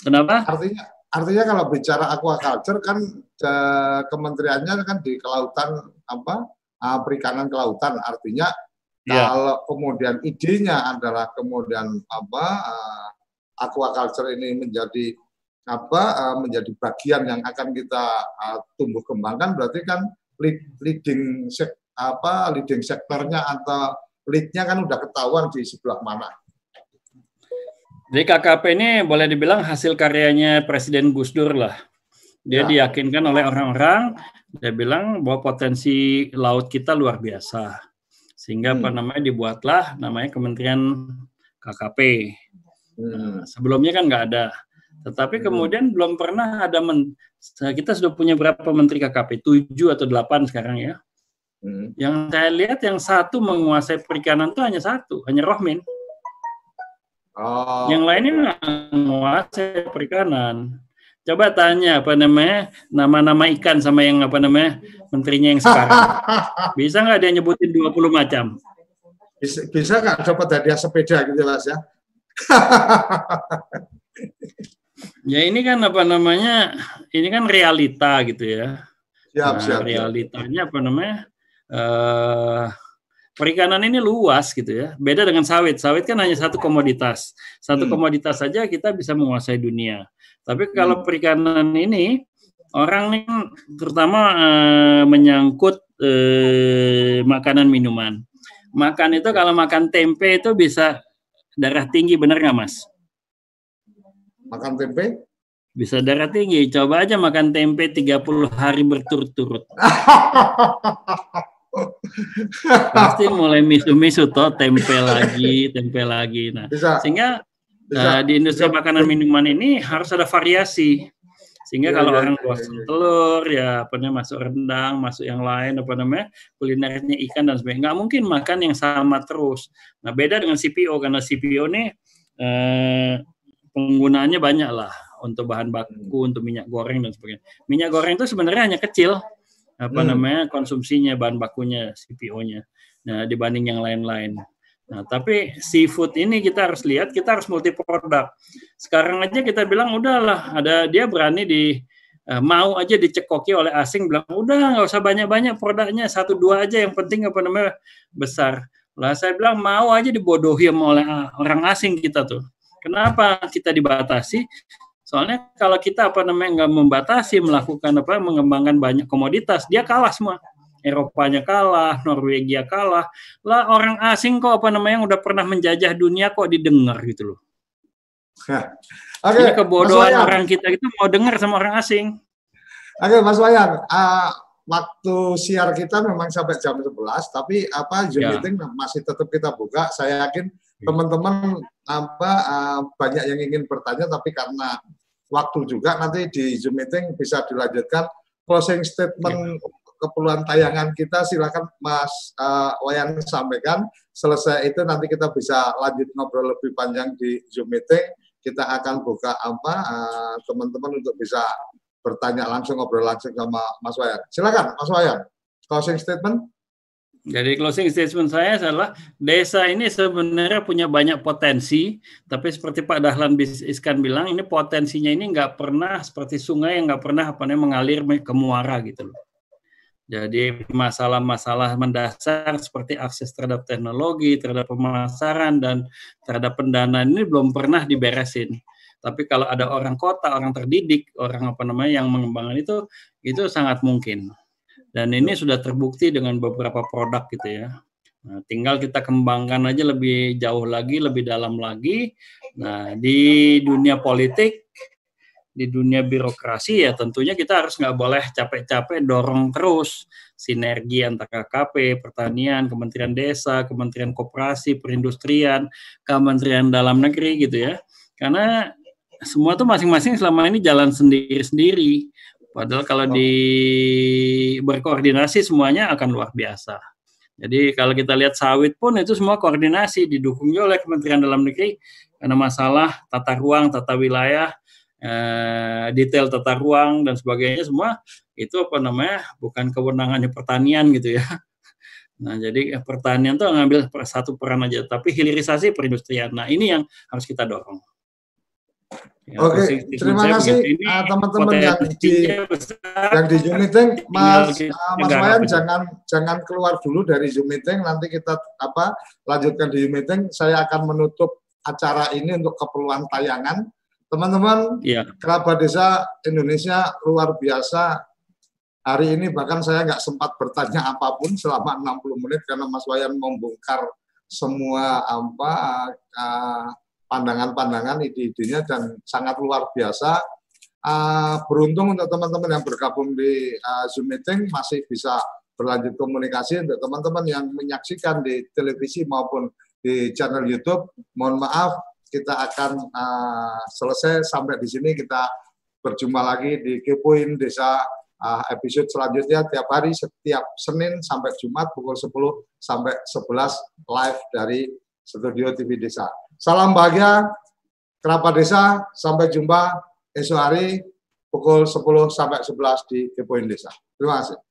Kenapa? Artinya artinya kalau bicara aquaculture kan kementeriannya kan di kelautan apa? Ah, perikanan kelautan artinya Ya. Kalau kemudian idenya adalah kemudian apa uh, aquaculture ini menjadi apa uh, menjadi bagian yang akan kita uh, tumbuh kembangkan berarti kan lead, leading sek, apa leading sektornya atau leadnya kan udah ketahuan di sebelah mana. Jadi KKP ini boleh dibilang hasil karyanya Presiden Gus Dur lah. Dia ya. diyakinkan oleh orang-orang, dia bilang bahwa potensi laut kita luar biasa sehingga hmm. apa namanya dibuatlah namanya Kementerian KKP. Hmm. Nah, sebelumnya kan nggak ada, tetapi hmm. kemudian belum pernah ada men kita sudah punya berapa menteri KKP? Tujuh atau delapan sekarang ya. Hmm. Yang saya lihat yang satu menguasai perikanan itu hanya satu, hanya Rohmin. Oh. Yang lainnya menguasai perikanan. Coba tanya apa namanya nama-nama ikan sama yang apa namanya menterinya yang sekarang. Bisa nggak dia nyebutin 20 macam? Bisa, bisa nggak dapat hadiah sepeda gitu mas ya? ya ini kan apa namanya? Ini kan realita gitu ya. Siap, nah, siap, realitanya apa namanya? Uh, perikanan ini luas gitu ya. Beda dengan sawit. Sawit kan hanya satu komoditas. Satu hmm. komoditas saja kita bisa menguasai dunia. Tapi kalau hmm. perikanan ini orang nih terutama eh, menyangkut eh, makanan minuman. Makan itu kalau makan tempe itu bisa darah tinggi benar nggak mas? Makan tempe? Bisa darah tinggi. Coba aja makan tempe 30 hari berturut-turut. Pasti mulai misu-misu toh tempe lagi, tempe lagi. Nah, bisa. sehingga Nah, di industri makanan minuman ini harus ada variasi. Sehingga ya, kalau ya, orang ya, ya. telur, ya apa namanya masuk rendang, masuk yang lain apa namanya kulinernya ikan dan sebagainya. Nggak mungkin makan yang sama terus. Nah, beda dengan CPO karena CPO ini eh, penggunaannya banyak lah untuk bahan baku, hmm. untuk minyak goreng dan sebagainya. Minyak goreng itu sebenarnya hanya kecil apa hmm. namanya konsumsinya bahan bakunya CPO-nya. Nah, dibanding yang lain-lain. Nah, tapi seafood ini kita harus lihat, kita harus multi produk. Sekarang aja kita bilang udahlah, ada dia berani di uh, mau aja dicekoki oleh asing bilang udah nggak usah banyak-banyak produknya satu dua aja yang penting apa namanya besar. Lah saya bilang mau aja dibodohi oleh orang asing kita tuh. Kenapa kita dibatasi? Soalnya kalau kita apa namanya nggak membatasi melakukan apa mengembangkan banyak komoditas, dia kalah semua. Eropanya kalah, Norwegia kalah. Lah orang asing kok apa namanya yang udah pernah menjajah dunia kok didengar gitu loh. Oke, okay, kebodohan orang kita itu mau dengar sama orang asing. Oke, okay, Mas Wayan, uh, waktu siar kita memang sampai jam 11, tapi apa Zoom ya. meeting masih tetap kita buka. Saya yakin ya. teman-teman apa uh, banyak yang ingin bertanya, tapi karena waktu juga nanti di Zoom meeting bisa dilanjutkan closing statement ya keperluan tayangan kita silakan Mas uh, Wayan sampaikan. Selesai itu nanti kita bisa lanjut ngobrol lebih panjang di Zoom meeting. Kita akan buka apa uh, teman-teman untuk bisa bertanya langsung ngobrol langsung sama Mas Wayan. Silakan Mas Wayan. Closing statement. Jadi closing statement saya adalah desa ini sebenarnya punya banyak potensi, tapi seperti Pak Dahlan Iskan bilang, ini potensinya ini nggak pernah seperti sungai yang nggak pernah apa namanya mengalir ke muara gitu loh. Jadi masalah-masalah mendasar seperti akses terhadap teknologi, terhadap pemasaran dan terhadap pendanaan ini belum pernah diberesin. Tapi kalau ada orang kota, orang terdidik, orang apa namanya yang mengembangkan itu, itu sangat mungkin. Dan ini sudah terbukti dengan beberapa produk gitu ya. Nah, tinggal kita kembangkan aja lebih jauh lagi, lebih dalam lagi. Nah, di dunia politik di dunia birokrasi ya tentunya kita harus nggak boleh capek-capek dorong terus sinergi antara KP, pertanian, Kementerian Desa, Kementerian Koperasi, Perindustrian, Kementerian Dalam Negeri gitu ya. Karena semua tuh masing-masing selama ini jalan sendiri-sendiri. Padahal kalau di berkoordinasi semuanya akan luar biasa. Jadi kalau kita lihat sawit pun itu semua koordinasi didukung oleh Kementerian Dalam Negeri karena masalah tata ruang, tata wilayah, eh, detail tata ruang dan sebagainya semua itu apa namanya bukan kewenangannya pertanian gitu ya. Nah, jadi pertanian itu ngambil satu peran aja, tapi hilirisasi perindustrian. Nah, ini yang harus kita dorong. Ya, Oke, terima kasih uh, teman-teman yang di yang di Zoom meeting, Mas uh, Mas Wayan jangan jangan keluar dulu dari Zoom meeting. Nanti kita apa lanjutkan di Zoom meeting. Saya akan menutup acara ini untuk keperluan tayangan. Teman-teman, ya. kerabat desa Indonesia luar biasa. Hari ini bahkan saya nggak sempat bertanya apa pun selama 60 menit karena Mas Wayan membongkar semua apa pandangan-pandangan ide-idenya dan sangat luar biasa. Uh, beruntung untuk teman-teman yang bergabung di uh, Zoom meeting masih bisa berlanjut komunikasi untuk teman-teman yang menyaksikan di televisi maupun di channel YouTube. Mohon maaf kita akan uh, selesai sampai di sini kita berjumpa lagi di Kepoin Desa uh, episode selanjutnya tiap hari setiap Senin sampai Jumat pukul 10 sampai 11 live dari studio TV Desa. Salam bahagia kerabat desa, sampai jumpa esok hari pukul 10 sampai 11 di Kepoin Desa. Terima kasih.